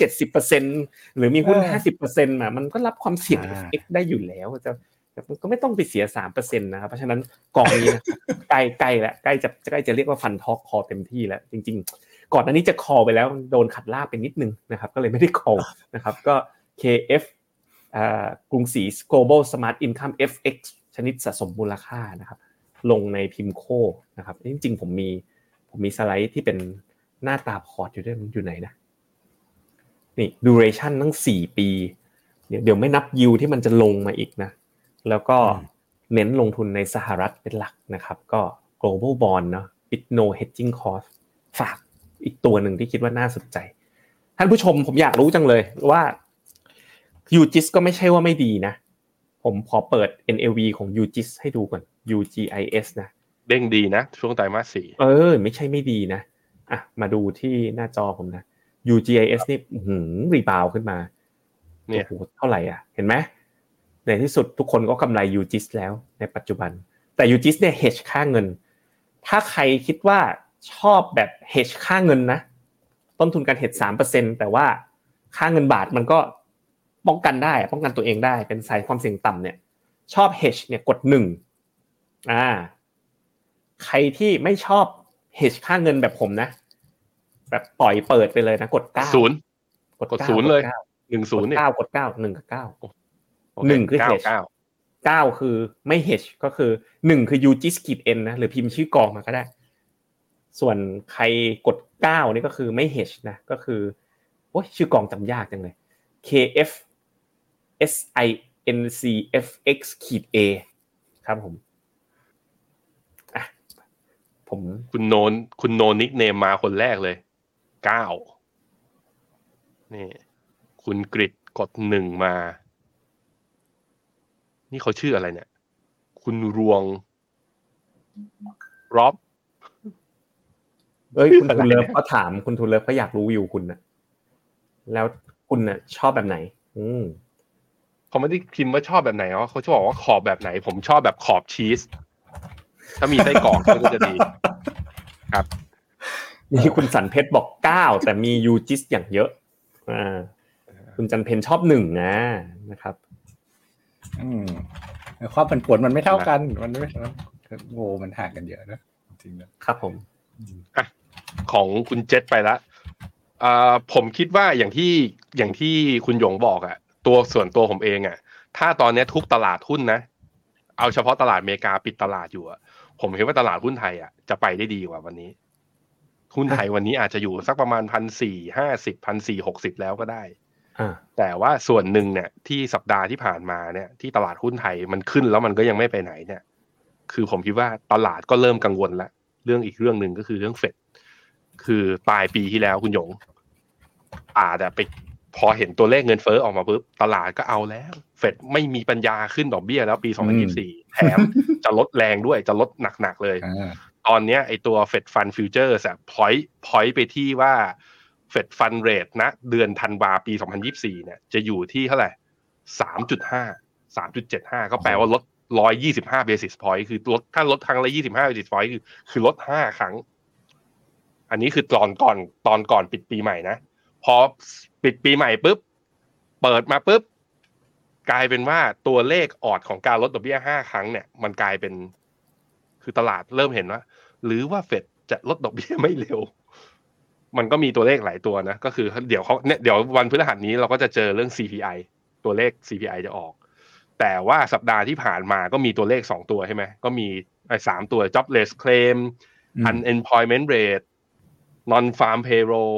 70%หรือมีหุ้น 50%อะมันก็รับความเสี่ยง FX ได้อยู่แล้วจะแต่มันก็ไม่ต้องไปเสีย 3%นะครับ เพราะฉะนั้นกองนี้นะครับใกล้ใกล้แล้วใกล้จะใกล้จะเรียกว่าฟันทอกคอเต็มที่แล้ว จริง ๆ ก่อนหน้านี้จะคอไปแล้วโดนขัดลาบไปนิดนึงนะครับ ก็เลยไม่ได้คอนะครับ ก็ KF อ่ากรุงศรี global smart income FX ชนิดสะสมมูลค่านะครับ ลงในพิมโคนะครับจริง ๆ ผมมี ผมมีสไลด์ที่เป็นหน้าตาพอร์ตอยู่ด้วยมันอยู่ไหนนะนี่ duration ตั้งสี่ปีเดี๋ยวเดี๋ยวไม่นับยิวที่มันจะลงมาอีกนะ แล้วก็เน้นลงทุนในสหรัฐเป็นหลักนะครับ ก็ global bond เนาะ with no hedging cost ฝากอีกตัวหนึ่งที่คิดว่าน่าสนใจ ท่านผู้ชมผมอยากรู้จังเลยว่า UGIS ก็ไม่ใช่ว่าไม่ดีนะ ผมขอเปิด NLV ของ UGIS ให้ดูก่อน UGIS นะ เด้งดีนะ ช่วงไตรมาสสี่เออ ไม่ใช่ไม่ดีนะอะมาดูที่หน้าจอผมนะ UGIS นี่หืมรีบาวขึ้นมา เนี่ยโอ้โหเท่าไหร่อะ เห็นไหมในที่สุดทุกคนก็กำไร UGIS แล้วในปัจจุบัน แต่ UGIS เนี่ย hedge ค่าเงิน ถ้าใครคิดว่าชอบแบบ hedge ค่าเงินนะ ต้นทุนการ hedge สามเปอร์เซ็นแต่ว่าค่าเงินบาทมันก็ป้องกันได้ ป้องกันตัวเองได้ เป็นสายความเสี่ยงต่ำเนี่ย ชอบ hedge เนี่ยกดหนึ่งอ่า ใครที่ไม่ชอบ hedge ค่าเงินแบบผมนะ แบบปล่อยเปิดไปเลยนะ กดเก้าศูนย์กดก้าศูนย์เลยกดก้าหนึ่งศูนย์เนี่ยเก้ากดเก้าหนึ่งกับเก้าโอเคหนึ่งคือเก้า hedge เก้าเก้าคือไม่ hedge ก็คือหนึ่งคือ UGIS ขีด N นะหรือพิมพ์ชื่อกองมาก็ได้ ส่วนใครกดเก้านี่ก็คือไม่ hedge นะก็คือโอ้ยชื่อกองจำยากจังเลย KF SINCFX ขีด A ครับผมอะ ผมคุณโนนคุณโนนิกเนมมาคนแรกเลยเก้านี่ คุณกริดกดหนึ่งมา นี่เขาชื่ออะไรเนี่ย คุณรวงร็อบเอ้ยคุณอะไรทุนเลิฟเนี่ยก็ถามคุณทุนเลิฟก็อยากรู้อยู่คุณนะแล้วคุณน่ะ ชอบแบบไหน อืมเขาไม่ได้พิมพ์ว่าชอบแบบไหนอ๋อเขาจะบอกว่าขอบแบบไหน ผมชอบแบบขอบชีส ถ้ามีไส้กรอกก็จะดีครับนี่คุณสันเพชรบอกเก้าแต่มียูจิสอย่างเยอะอ่าคุณจันเพนชอบหนึ่งนะนะครับ อืมความผันผวนมันไม่เท่ากัน มันไม่โง่มันห่างกันเยอะนะจริงๆแล้วครับผมของคุณเจษไปแล้วอ่าผมคิดว่าอย่างที่อย่างที่คุณหยงบอกอะตัวส่วนตัวผมเองอะถ้าตอนเนี้ยทุกตลาดหุ้นนะ เอาเฉพาะตลาดอเมริกาปิดตลาดอยู่อะ ผมคิดว่าตลาดหุ้นไทยอะจะไปได้ดีกว่าวันนี้ หุ้นไทยวันนี้อาจจะอยู่สักประมาณพันสี่ห้าสิบพันสี่หกสิบแล้วก็ได้แต่ว่าส่วนหนึ่งเนี่ยที่สัปดาห์ที่ผ่านมาเนี่ย ที่ตลาดหุ้นไทยมันขึ้นแล้วมันก็ยังไม่ไปไหนเนี่ย คือผมคิดว่าตลาดก็เริ่มกังวลละเรื่องอีกเรื่องหนึ่งก็คือเรื่องเฟดคือปลายปีที่แล้วคุณหยงอาจจะไป พอเห็นตัวเลขเงินเฟ้อออกมาปุ๊บตลาดก็เอาแล้ว เฟดไม่มีปัญญาขึ้นดอกเบี้ยแล้วปี 2024 แถมจะลดแรงด้วยจะลดหนักๆเลย ตอนเนี้ยไอตัว Fed fund futures point point ไปที่ว่า Fed fund rate นะ เดือนธันวาปี 2024 เนี่ย จะอยู่ที่เท่าไหร่ 3.5 3.75 ก็แปลว่าลด 125 basis point คือลดถ้าลดครั้งละ 25 basis point คือคือลด 5 ครั้ง อันนี้คือตอนก่อนตอนก่อนปิดปีใหม่นะ พอปิดปีใหม่ปุ๊บ เปิดมาปุ๊บ กลายเป็นว่าตัวเลขออดของการลดดอกเบี้ย5ครั้งเนี่ยมันกลายเป็น คือตลาดเริ่มเห็นว่า หรือว่าเฟดจะลดดอกเบี้ยไม่เร็ว มันก็มีตัวเลขหลายตัวนะ ก็คือเดี๋ยวเขาเนี่ยเดี๋ยววันพฤหัสนี้เราก็จะเจอเรื่อง CPI ตัวเลข CPI จะออก แต่ว่าสัปดาห์ที่ผ่านมาก็มีตัวเลขสองตัวใช่ไหมก็มีไอ้สามตัว jobless claim unemployment rate non farm payroll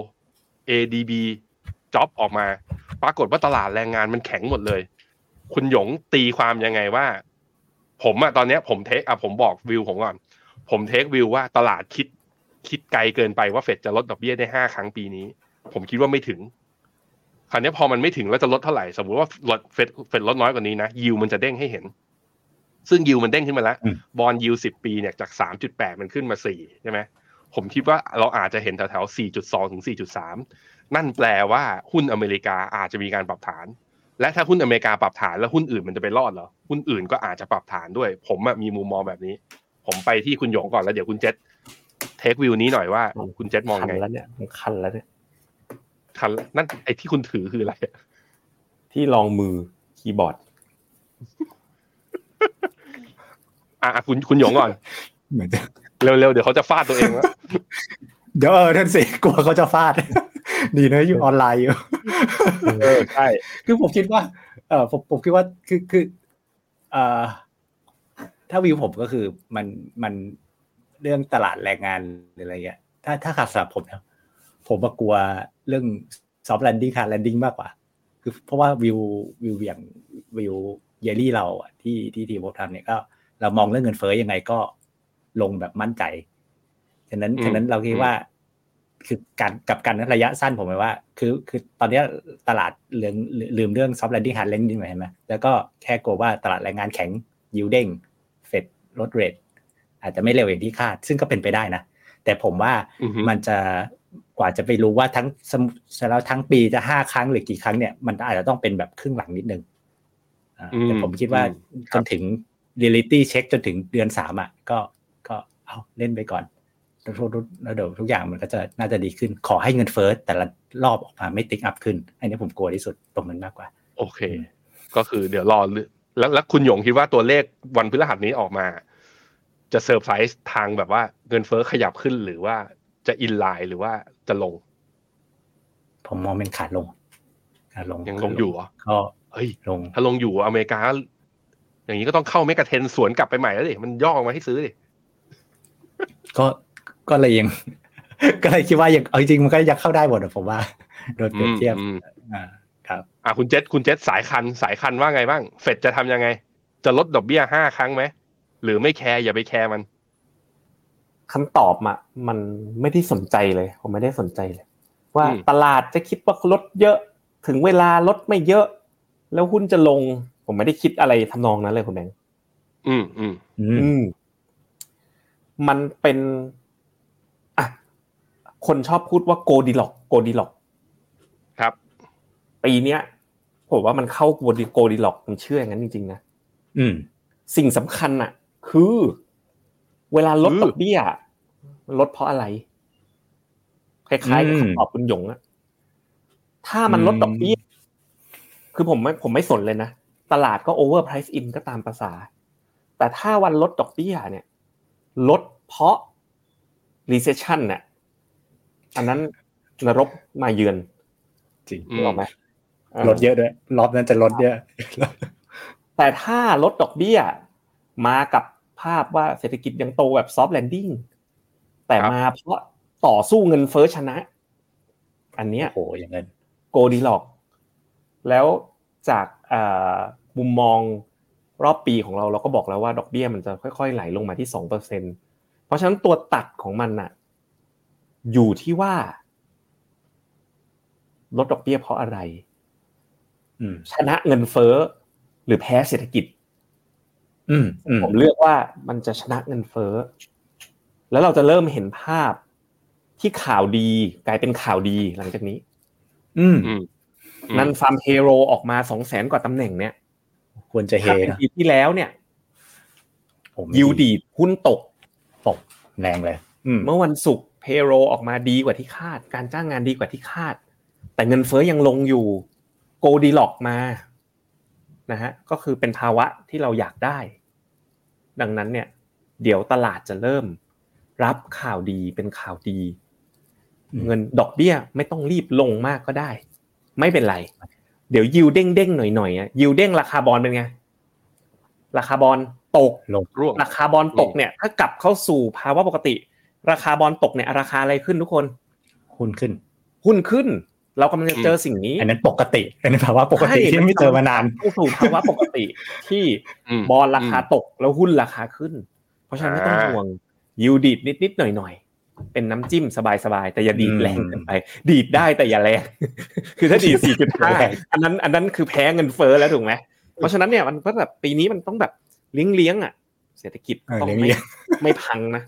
ADB job ออกมา ปรากฏว่าตลาดแรงงานมันแข็งหมดเลย คุณหยงตีความยังไงว่า ผมอะตอนเนี้ย ผมเทคอะผมบอกวิวผมก่อน ผมเทควิวว่าตลาดคิด คิดไกลเกินไปว่าเฟดจะลดดอกเบี้ยได้ห้าครั้งปีนี้ ผมคิดว่าไม่ถึงคราวนี้พอมันไม่ถึงแล้วจะลดเท่าไหร่ สมมติว่าลดเฟดเฟดลดน้อยกว่านี้นะยิวมันจะเด้งให้เห็น ซึ่งยิวมันเด้งขึ้นมาแล้ว บอลยิวสิบปีเนี่ยจากสามจุดแปดมันขึ้นมาสี่ใช่ไหม ผมคิดว่าเราอาจจะเห็นแถวๆสี่จุดสองถึงสี่จุดสามนั่นแปลว่าหุ้นอเมริกาอาจจะมีการปรับฐาน และถ้าหุ้นอเมริกาปรับฐานแล้วหุ้นอื่นมันจะไปรอดเหรอ หุ้นอื่นก็อาจจะปรับฐานด้วย ผมมีมุมมองแบบนี้ ผมไปที่คุณหยงก่อนแล้วเดี๋ยวคุณเจษเทควิวนี้หน่อยว่า คุณเจษมองไงแล้วเนี่ยมันคันแล้วเนี่ยคันนั่นไอ้ที่คุณถือคืออะไรที่รองมือคีย์บอร์ดอะคุณคุณหยงก่อนเหมือนจะ เร็วๆ เดี๋ยวเขาจะฟาดตัวเองแล้วเดี๋ยวเออท่านสิกลัวเขาจะฟาด ดีนะอยู่ออนไลน์อยู่เออใช่คือผมคิดว่า เออผมผมคิดว่าคือคือเอ่อถ้าวิวผมก็คือมันมันเรื่องตลาดแรงงานหรืออะไรเงี้ยถ้าถ้าขาดสำหรับผมนะผมกลัวเรื่อง soft landing hard landing มากกว่า คือเพราะว่า view view อย่าง view yearly เราอะที่ที่ทีมผมทำเนี่ยก็ เรามองเรื่องเงินเฟ้อยังไงก็ ลงแบบมั่นใจ ฉะนั้นฉะนั้นเราคิดว่า คือการกับการระยะสั้นผมหมายว่า คือคือตอนนี้ตลาดเรื่องลืมเรื่อง soft landing hard landing ไปเห็นไหมแล้วก็แค่กลัวว่าตลาดแรงงานแข็ง yield เด้งเฟดลด rate อาจจะไม่เร็วอย่างที่คาด ซึ่งก็เป็นไปได้นะ แต่ผมว่ามันจะกว่าจะไปรู้ว่าทั้งแล้วทั้งปีจะห้าครั้งหรือกี่ครั้งเนี่ยมันอาจจะต้องเป็นแบบครึ่งหลังนิดนึงแต่ผมคิดว่าจนถึง reality check จนถึงเดือนสามอะก็ก็ เอาเล่นไปก่อนแล้วเดี๋ยวทุกอย่างมันก็จะน่าจะดีขึ้น ขอให้เงินเฟ้อแต่ละรอบออกมาไม่ tick up ขึ้น อันนี้ผมกลัวที่สุดตรงนั้นมากกว่า โอเค ก็คือเดี๋ยวรอแล้วแล้วคุณหยงคิดว่าตัวเลขวันพฤหัสนี้ออกมา จะเซอร์ไพรส์ทางแบบว่าเงินเฟ้อขยับขึ้นหรือว่าจะ in line หรือว่าจะลง ผมมองเป็นขาลงขาลงยังลงอยู่อะก็เฮ้ยลง ถ้าลงอยู่อเมริกา อย่างนี้ก็ต้องเข้า MEGA10 สวนกลับไปใหม่แล้วดิมันย่อมาให้ซื้อดิ ก็ก็เลยยังก็เลยคิดว่ายังเอาจริงมันก็ยังเข้าได้หมดผมว่า โดยเปรียบเทียบอ่าครับ อ่าคุณเจษคุณเจษสายคันสายคันว่าไงบ้าง เฟดจะทำยังไง จะลดดอกเบี้ยห้าครั้งไหมหรือไม่แคร์อย่าไปแคร์มันคำตอบอะมันไม่ได้สนใจเลย ผมไม่ได้สนใจเลย ว่าตลาดจะคิดว่าลดเยอะถึงเวลาลดไม่เยอะ แล้วหุ้นจะลง ผมไม่ได้คิดอะไรทำนองนั้นเลยคุณแบงค์อืมอืมอืม มันเป็นอะคนชอบพูดว่า Goldilocks Goldilocks ครับปีเนี้ยผมว่ามันเข้า Goldi Goldilocks ผมเชื่ออย่างนั้นจริงๆนะอืม สิ่งสำคัญอะ คือ เวลาลดดอกเบี้ยลดเพราะอะไรคล้ายๆกับคำตอบคุณหยงอะถ้ามันลดดอกเบี้ยคือผมไม่ผมไม่สนเลยนะ ตลาดก็ over price in ก็ตามภาษา แต่ถ้าวันลดดอกเบี้ยเนี่ย ลดเพราะ recession เนี่ยอันนั้นนรกมาเยือน จริงรู้ไหมลดเยอะด้วย รอบนั้นจะลดเยอะ แต่ถ้าลดดอกเบี้ย มากับภาพว่าเศรษฐกิจยังโตแบบ soft landing แต่มาเพราะต่อสู้เงินเฟ้อชนะ อันเนี้ยโอ้อย่างนั้นโกดีหลอก แล้วจากมุมมอง รอบปีของเราเราก็บอกแล้วว่าดอกเบี้ยมันจะค่อยๆไหลลงมาที่สองเปอร์เซ็นเพราะฉะนั้นตัวตัดของมันน่ะ อยู่ที่ว่า ลดดอกเบี้ยเพราะอะไรชนะเงินเฟ้อหรือแพ้เศรษฐกิจ อืมผมเลือกว่ามันจะชนะเงินเฟ้อแล้วเราจะเริ่มเห็นภาพที่ข่าวดีกลายเป็นข่าวดีหลังจากนี้ อืมนัน Farm Payroll ออกมาสองแสนกว่าตำแหน่งเนี่ย ควรจะเฮปีที่แล้วเนี่ยยิ่งดีหุ้นตกตกแรงเลยเมื่อวันศุกร์ payroll ออกมาดีกว่าที่คาด การจ้างงานดีกว่าที่คาด แต่เงินเฟ้อยังลงอยู่ Goldilocks มานะฮะก็คือเป็นภาวะที่เราอยากได้ ดังนั้นเนี่ย เดี๋ยวตลาดจะเริ่ม รับข่าวดีเป็นข่าวดี เงินดอกเบี้ยไม่ต้องรีบลงมากก็ได้ ไม่เป็นไร เดี๋ยวยิวเด้งเด้งหน่อยหน่อยอะยิวเด้งราคาบอลเป็นไง ราคาบอลตกลงร่วงราคาบอลตกเนี่ย ถ้ากลับเข้าสู่ภาวะปกติ ราคาบอลตกเนี่ย ราคาอะไรขึ้นทุกคน หุ้นขึ้น หุ้นขึ้น เรากำลังจะเจอสิ่งนี้ อันนั้นปกติเป็นภาวะปกติที่ไม่เจอมานานเข้าสู่ภาวะปกติที่บอลราคาตกแล้วหุ้นราคาขึ้น เพราะฉะนั้นไม่ต้องห่วงยูดีดนิดนิดหน่อยหน่อย เป็นน้ำจิ้มสบายๆ แต่อย่าดีดแรงเกินไป ดีดได้แต่อย่าแรง คือถ้าดีดสี่จุดห้าอันนั้นอันนั้นคือแพ้เงินเฟ้อแล้วถูกไหมเพราะฉะนั้นเนี่ยมันก็แบบปีนี้มันต้องแบบเลี้ยงเลี้ยงอะ เศรษฐกิจต้องไม่ไม่พังนะ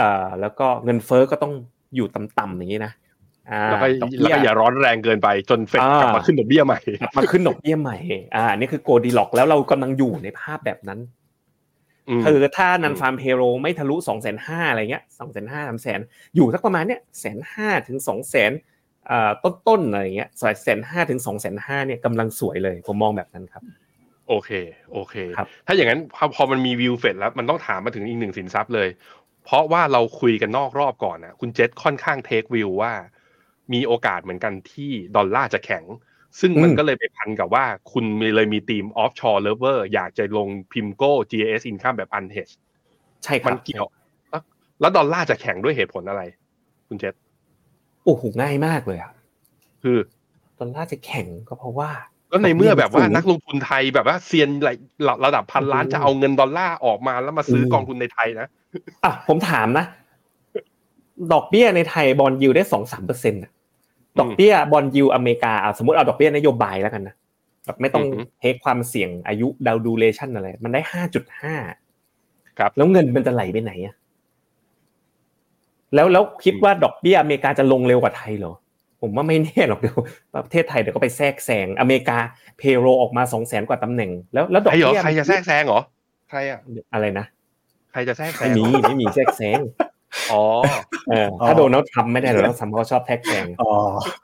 อ่าแล้วก็เงินเฟ้อก็ต้องอยู่ต่ำๆอย่างนี้นะแล้วก็แล้วก็อย่าร้อนแรงเกินไปจนเฟดกลับมาขึ้นดอกเบี้ยใหม่มาขึ้นดอกเบี้ยใหม่ อ่านี่คือโกดีล็อกแล้วเรากำลังอยู่ในภาพแบบนั้น คือถ้านันฟาร์มเพโรไม่ทะลุสองแสนห้าอะไรเงี้ยสองแสนห้าสามแสนอยู่สักประมาณเนี้ยแสนห้าถึงสองแสนต้นๆอะไรเงี้ยสายแสนห้าถึงสองแสนห้าเนี่ยกำลังสวยเลย ผมมองแบบนั้นครับ โอเค โอเค ถ้าอย่างนั้นพอพอมันมีวิวเฟดแล้วมันต้องถามมาถึงอีกหนึ่งสินทรัพย์เลย เพราะว่าเราคุยกันนอกรอบก่อนนะคุณเจษค่อนข้างเทควิวว่า มีโอกาสเหมือนกันที่ดอลลาร์จะแข็ง ซึ่งมันก็เลยไปพันกับว่าคุณมีเลยมีทีม offshore เลเวอร์อยากจะลงพิมโก้ GS Income แบบอันเฮชใช่ครับมันเกี่ยว แล้วดอลลาร์จะแข็งด้วยเหตุผลอะไร คุณเจษโอ้โหง่ายมากเลยอะคือดอลลาร์จะแข็งก็เพราะว่าก็ในเมื่อแบบว่านักลงทุนไทยแบบว่าเซียนระดับพันล้านจะเอาเงินดอลลาร์ออกมาแล้วมาซื้อกองทุนในไทยนะอะผมถามนะ ดอกเบี้ยในไทยบอลยิวได้สองสามเปอร์เซ็นต์ ดอกเบี้ยบอลยูอเมริกาเอาสมมติเอาดอกเบี้ยนโยบายแล้วกันนะแบบไม่ต้องเทคความเสี่ยงอายุดาวดูเลชันอะไร มันได้ห้าจุดห้าครับ แล้วเงินมันจะไหลไปไหนอะแล้วแล้วคิดว่าดอกเบี้ยอเมริกาจะลงเร็วกว่าไทยเหรอ ผมว่าไม่แน่หรอกเดี๋ยวประเทศไทยเดี๋ยวก็ไปแทรกแซงอเมริกาเพโรออกมาสองแสนกว่าตำแหน่ง แล้วแล้วดอกเบี้ยใครจะแทรกแซงเหรอใครอะอะไรนะใครจะแทรกแซงไม่มีไม่มีแทรกแซง อ๋อถ้าโดนัลด์ทรัมป์ไม่ได้หรอกทรัมป์เขาชอบแทรกแซง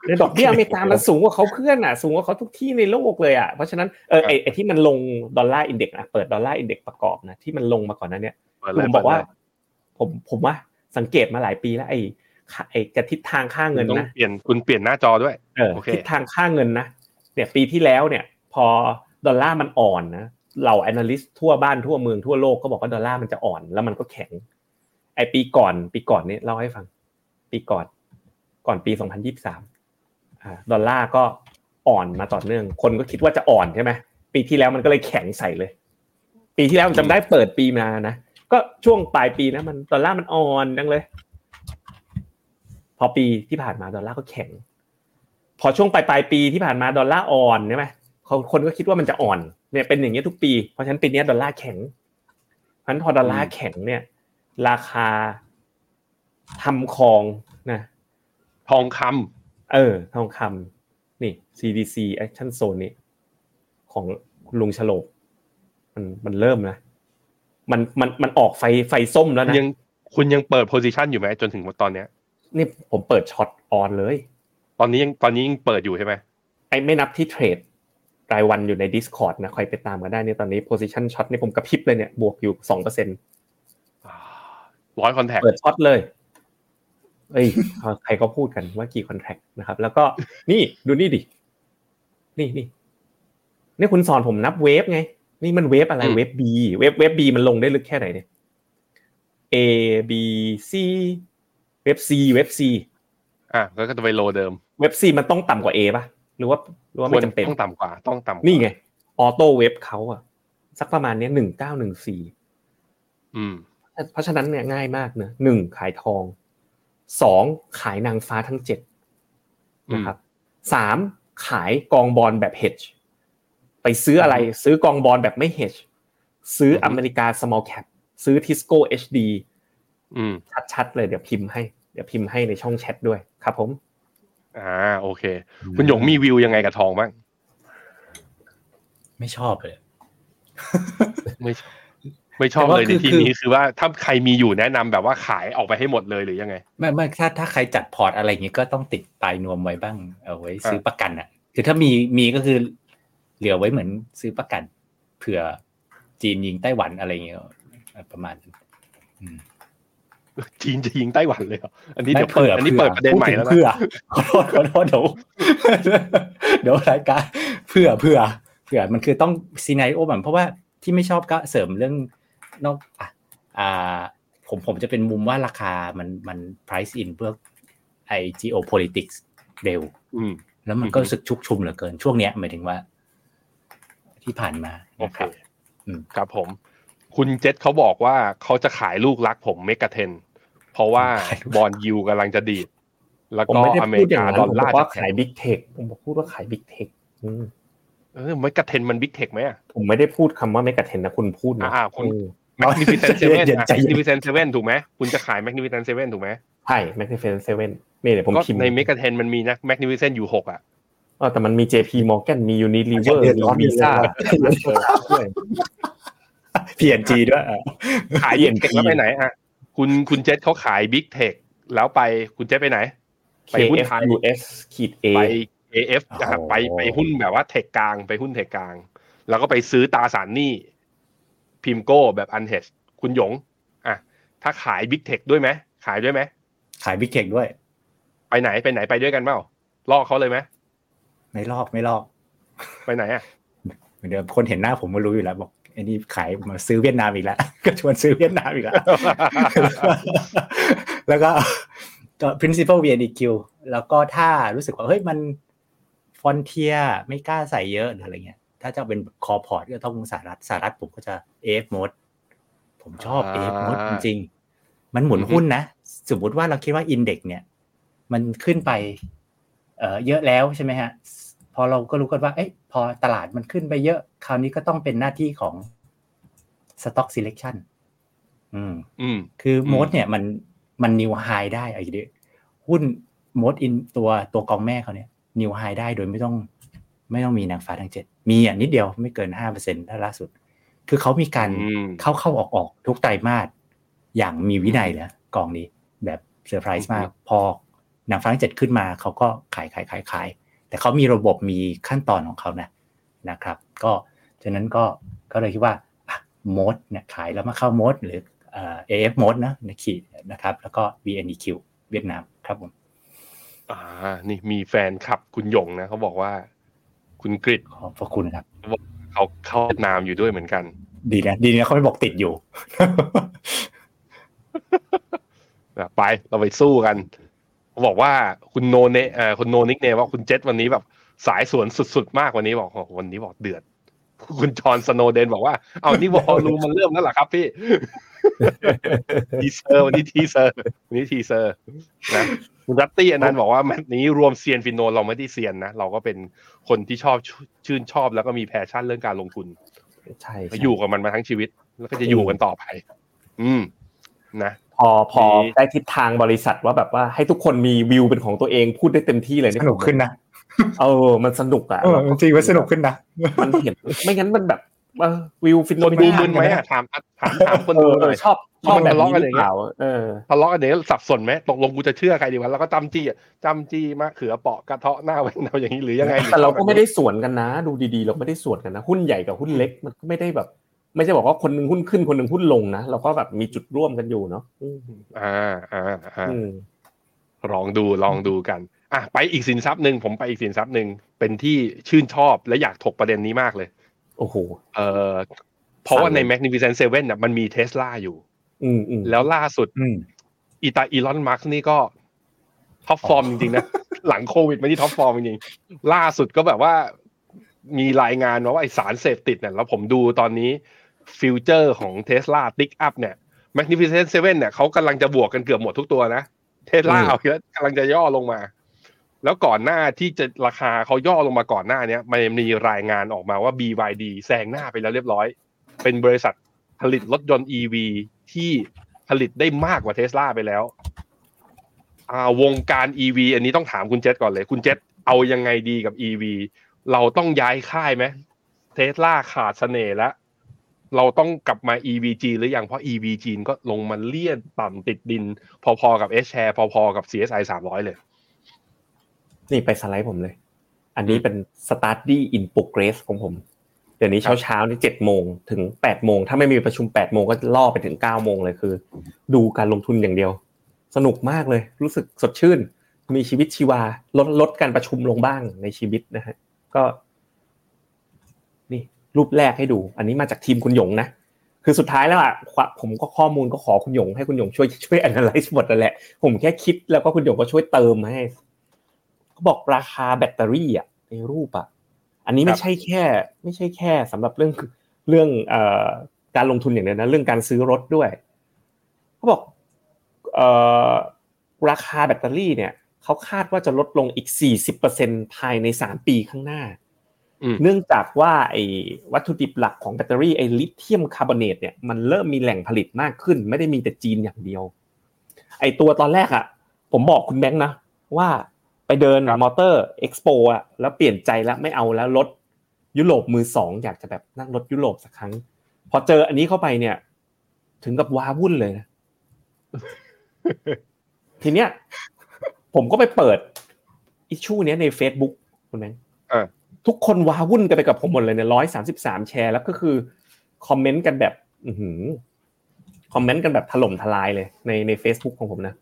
ในดอกเบี้ยอเมริกามันสูงกว่าเขาเพื่อนอะสูงกว่าเขาทุกที่ในโลกเลยอะเพราะฉะนั้นเออไอที่มันลง Dollar Index นะเปิด Dollar Index ประกอบนะที่มันลงมาก่อนนั้นเนี่ยผมบอกว่า ผมผมว่าสังเกตมาหลายปีแล้ว ไอ้ไอ้กระทิศทางค่าเงินนะเปลี่ยนคุณเปลี่ยนหน้าจอด้วยเออทิศทางค่าเงินนะเนี่ยปีที่แล้วเนี่ย พอดอลลาร์มันอ่อนนะเรา analyst ทั่วบ้านทั่วเมืองทั่วโลกก็บอกว่าดอลลาร์มันจะอ่อน แล้วมันก็แข็ง ไอปีก่อนปีก่อนนี้เล่าให้ฟัง ปีก่อนก่อนปีสองพันยี่สิบสามดอลลาร์ก็อ่อนมาต่อเนื่อง คนก็คิดว่าจะอ่อนใช่ไหมปีที่แล้วมันก็เลยแข็งใส่เลย ปีที่แล้วจำได้เปิดปีมานะก็ช่วงปลายปีนะมันดอลลาร์มันอ่อนดังเลย พอปีที่ผ่านมาดอลลาร์ก็แข็ง พอช่วงปลายปลายปีที่ผ่านมาดอลลาร์อ่อนใช่ไหมคนก็คิดว่ามันจะอ่อนเนี่ยเป็นอย่างนี้ทุกปีเพราะฉะนั้นปีนี้ดอลลาร์แข็งเพราะฉะนั้นพอดอลลาร์แข็งเนี่ย ราคาทำของนะทองคำเออ ทองคำนี่ CDC Action Zone นี้ของลุงฉลบมันมันเริ่มนะ มันมันมันออกไฟไฟส้มแล้วนะยังคุณยังเปิด position อยู่ไหมจนถึงตอนเนี้ยนี่ผมเปิด short on เลย ตอนนี้ยังตอนนี้ยังเปิดอยู่ใช่ไหมไอ้ไม่นับที่เทรดรายวันอยู่ใน Discord นะใครไปตามกันได้เนี่ยตอนนี้ position shot นี่ผมกระพริบเลยเนี่ยบวกอยู่สองเปอร์เซ็นต์ ร้อย contract เปิด short เลยเอ้ยใครก็พูดกันว่ากี่ contract นะครับ แล้วก็นี่ดูนี่ดินี่นี่นี่คุณสอนผมนับ wave ไง นี่มัน wave อะไร wave B wave wave B มันลงได้ลึกแค่ไหนเนี่ย A B C wave C wave C อะก็จะไปโลเดิม เวฟ C มันต้องต่ำกว่า A ป่ะ หรือว่าหรือว่าควไม่รจำเป็นต้องต่ำกว่า ต้องต่ำกว่านี่ไง auto wave เขาอะสักประมาณเนี้ยหนึ่งเก้าหนึ่งสี่อืม เพราะฉะนั้นเนี่ยง่ายมากเนอะหนึ่งขายทองสองขายนางฟ้าทั้งเจ็ดนะครับสามขายกองบอลแบบ hedge ไปซื้ออะไรซื้อกองบอลแบบไม่ hedge ซื้ออเมริกา small cap ซื้อ TISCO HD อืมชัดๆเลยเดี๋ยวพิมพ์ให้เดี๋ยวพิมพ์ให้ในช่องแชทด้วยครับผม อ่าโอเค คุณหยงมีวิวยังไงกับทองบ้าง ไม่ชอบเลยไม่ ไม่ชอบแต่ว่าเลยในคือที่คือนี้คือว่าถ้าใครมีอยู่แนะนำแบบว่าขายออกไปให้หมดเลยหรือยังไง ไม่ไม่ถ้าถ้าใครจัดพอร์ตอะไรอย่างงี้ก็ต้องติดปลายนวมไว้บ้างเอาไว้ซื้อประกันอะ คือถ้ามีมีก็คือเหลือไว้เหมือนซื้อประกันเผื่อจีนยิงไต้หวันอะไรอย่างเงี้ยประมาณนั้นอืมจีนจะยิงไต้หวันเลยเหรออันนี้ไม่เดี๋ยวเปิดอันนี้เปิดประเด็นใหม่แล้วพูถึงนะเพื่อขอโทษขอโทษเดี๋ยวเดี๋ยวรายการเพื่อเพื่อเพื่อมันคือต้องซีไนโอแบบเพราะว่าที่ไม่ชอบก็เสริมเรื่อง นอกอะอ่าผมผมจะเป็นมุมว่าราคามันมัน price in เพื่อไอ geopolitics เร็วอืมแล้วมันก็รู้สึกชุกชุมเหลือเกินช่วงเนี้ยหมายถึงว่า ที่ผ่านมาโอนะเคครับอืมครับผม คุณเจษเขาบอกว่าเขาจะขายลูกรักผมเมกะเทน เพราะว่าขายลูกบอลยูกำลังจะดีด แล้วผมก็ไม่ได้อเมพูริดอย่ากางนั้นดอลผมลาบอร์กว่าจะแข็ขายงบิ๊กเทคผมบอกพูดว่าขายบิ๊กเทคเออเมกะเทนมันบิ๊กเทคไหมอะผมไม่ได้พูดคำว่า MEGA 10 นะคุณพูดนะอ่าคุณ เออ Magnificent Seven เย็นๆใจเย็นแมกนิฟิ cent Seven ถูกไหมคุณจะขาย Magnificent Seven ถูกไหมใช่ Magnificent Sevenนี่เดี๋ยวผมก็พิมพ์ใน ME GA 10มันมีนะ Magnificent อยู่หกอะเออแต่มันมี JP Morgan มี Unilever เดือดมีร้อน Visa ด้วย P&G ด้วยอะขาย Big Tech แล้วไปไหนอะคุณคุณเจษเขาขาย Big Tech แล้วไปคุณเจษไปไหน ไปหุ้นไทย KFUS ขีด A ไป AF อะโอ้ไปไปหุ้นแบบว่า tech กลาง ไปหุ้น tech กลาง แล้วก็ไปซื้อตราสารหนี้ PIMCO แบบ unhedge คุณหยงอะถ้าขาย Big Tech ด้วยไหมขายด้วยไหมขาย Big Tech ด้วย ไปไหนไปไหนไปด้วยกันเปล่าลอกเขาเลยไหมไม่ลอกไม่ลอก ไปไหนอะเหมือนเดิมคนเห็นหน้าผมก็รู้อยู่แล้วบอกไอ้นี่ขายมาซื้อเวียดนามอีกแล้ว ก็ชวนซื้อเวียดนามอีกแล้ว แล้วก็ก็ Principal VNEQ แล้วก็ถ้ารู้สึกว่าเฮ้ยมัน frontier ไม่กล้าใส่เยอะหรืออะไรเงี้ย ถ้าจะเป็น core port ก็ต้องสหรัฐสหรัฐผมก็จะ AF mode ผมชอบอ่า AFMOAT จริงๆ มันหมุนหุ้นนะ สมมุติว่าเราคิดว่า index เนี่ย มันขึ้นไปเอ่อเยอะแล้วใช่ไหมฮะ พอเราก็รู้กันว่า เอ้ยพอตลาดมันขึ้นไปเยอะ คราวนี้ก็ต้องเป็นหน้าที่ของ stock selection อืม อืม คืออืม moat เนี่ยมันมัน new high ได้ไอ้เดียหุ้น moat อินตัวตัวกองแม่เขาเนี่ย new high ได้โดยไม่ต้อง ไม่ต้องมีนางฟ้าทั้งเจ็ดมีอะนิดเดียวไม่เกินห้าเปอร์เซ็นต์ถ้าล่าสุด คือเขามีการอืมเข้าเข้าออกออกทุกไตรมาสอย่างมีวินัยนะกองนี้แบบเซอร์ไพรส์มาก พอนางฟ้าทั้งเจ็ดขึ้นมาเขาก็ขายขายขายขายแต่เขามีระบบมีขั้นตอนของเขานะนะครับ ก็ฉะนั้นก็ก็เลยคิดว่าโมดเนี่ยขายแล้วมาเข้าโมดหรือเอ่อ AF โมดนะในขีดนะครับ แล้วก็ VNEQ เวียดนามครับผมอ่านี่มีแฟนคลับคุณหยงนะเขาบอกว่า คุณกริดขอบพระคุณครับเขาเข้าเวียดนามอยู่ด้วยเหมือนกัน ดีนะดีนะเขาไม่บอกติดอยู่นะไปเราไปสู้กันเขาบอกว่าคุณโนเนเอ่อคุณโนนิกเนว่าคุณเจษวันนี้แบบ สายสวนสุดๆมากวันนี้บอกโอ้โหวันนี้บอกเดือด คุณจอห์นสโนเดนบอกว่า เอานี่วอลลุ่มมันเริ่มแล้วเหรอครับพี่ทีเซอร์วันนี้ทีเซอร์วันนี้ทีเซอร์นะ คุณรัตตี้อนันต์บอกว่าแมตช์นี้รวมเซียนฟินโนเราไม่ได้เซียนนะ เราก็เป็นคนที่ชอบชื่นชอบแล้วก็มีแพชชั่นเรื่องการลงทุนใช่ก็อยู่กับมันมาทั้งชีวิต แล้วก็จะอยู่กันต่อไป อืมนะพอพอมีได้ทิศทางบริษัทว่าแบบว่าให้ทุกคนมีวิวเป็นของตัวเองพูดได้เต็มที่เลยสนุกขึ้นนะเออ มันสนุกอะเออจริงว่าสนุกขึ้นนะมันเห็นไม่งั้นมันแบบเออวิวฟินคนดูมึนไหมไม่ได้อะถามถามถามคนเอดูอหน่อยชอบ ชอบมันแบบทะเลาะนี้กันหอรืย่างเงี้อเปล่าเออทะเลาะกันเนี่ยสับสนไหมตกลงกูจะเชื่อใครดีวะแล้วก็จำจี้อะจำจี้มะเขือเปาะกระเทาะหน้าไว้เอาอย่างนี้หรือยังไงแต่เราก็ไม่ได้สวนกันนะ ดูดีๆ เราไม่ได้สวนกันนะ หุ้นใหญ่กับหุ้นเล็กมันก็ไม่ได้แบบ ไม่ใช่บอกว่าคนหนึงหุ้นขึ้นคนหนึงหุ้นลงนะเราก็แบบมีจุดร่วมกันอยู่เนาะอืมอ่าอ่าอ่าอืมลองดูลองดูกันอะไปอีกสินทรัพย์หนึ่งผมไปอีกสินทรัพย์หนึ่งเป็นที่ชื่นชอบและอยากถกประเด็นนี้มากเลย โอ้โหเออเพราะว่าในสั่งเลย Magnificent Seven น่ะมันมีเทสลาอยู่อืมอืม แล้วล่าสุดอืมอีตา Elon Musk นี่ก็ top form จริงๆนะหลังโควิดมาที่ top form จริงๆล่าสุดก็แบบว่ามีรายงานมาว่าใช้สารเสพติดเนี่ยแล้วผมดูตอนนี้ future ของ Tesla tick up เนี่ย Magnificent Seven เนี่ยเขากำลังจะบวกกันเกือบหมดทุกตัวนะเทสลาเอาเยอะกำลังจะย่อลงมา แล้วก่อนหน้าที่จะราคาเขาย่อลงมาก่อนหน้าเนี้ยมันมีรายงานออกมาว่า BYD แซงหน้าไปแล้วเรียบร้อย เป็นบริษัทผลิตรถยนต์ EV ที่ผลิตได้มากกว่าเทสลาไปแล้วอ่าวงการ EV อันนี้ต้องถามคุณเจษก่อนเลย คุณเจษเอายังไงดีกับ EV เราต้องย้ายค่ายไหมเทสลาขาดเสน่ห์แล้วเราต้องกลับมา EV จีนหรือยังเพราะ EV จีนก็ลงมาเลี่ยนต่ำติดดิน พอๆกับ S share พอๆกับ CSI 300 เลย นี่ไปสไลด์ผมเลย อันนี้เป็น study in progress ของผม ดี๋ยวนี้เช้าเช้าๆนี่เจ็ดโมงถึงแปดโมงถ้าไม่มีประชุมแปดโมงก็ล่อไปถึงเก้าโมงเลยคือ ดูการลงทุนอย่างเดียว สนุกมากเลย รู้สึกสดชื่น มีชีวิตชีวาลดลดการประชุมลงบ้างในชีวิตนะฮะก็ นี่รูปแรกให้ดู อันนี้มาจากทีมคุณหยงนะคือสุดท้ายแล้วอะผมก็ข้อมูลก็ขอคุณหยงให้คุณหยงช่วยช่วย analyze หมดนั่นแหละ ผมแค่คิดแล้วก็คุณหยงก็ช่วยเติมให้เขาบอกราคาแบตเตอรี่อะในรูปอะ อันนี้ไม่ใช่แค่ ไม่ใช่แค่สำหรับเรื่องเรื่องเอ่อการลงทุนอย่างเดียวนะเรื่องการซื้อรถด้วยเขาบอกเอ่อราคาแบตเตอรี่เนี่ยเขาคาดว่าจะลดลงอีก 40%ภายใน 3 ปีข้างหน้า เนื่องจากว่าไอ้วัตถุดิบหลักของแบตเตอรี่ไอ้ lithium carbonate เนี่ยมันเริ่มมีแหล่งผลิตมากขึ้น ไม่ได้มีแต่จีนอย่างเดียว ไอ้ตัวตอนแรกอะผมบอกคุณแบงค์นะว่า ไปเดิน Motor Expo อะแล้วเปลี่ยนใจแล้วไม่เอาแล้วรถยุโรปมือสองอยากจะแบบนั่งรถยุโรปสักครั้ง พอเจออันนี้เข้าไปเนี่ย ถึงกับว้าวุ่นเลยนะทีเนี้ย ผมก็ไปเปิดอิชชูเนี้ยใน Facebook คุณแบงค์ทุกคนว้าวุ่นกันไปกับผมหมดเลยเนี่ยร้อยสามสิบสามแชร์แล้วก็คือคอมเมนต์กันแบบ อืคอมเมนต์กันแบบถล่มทลายเลยในใน Facebook ของผมนะ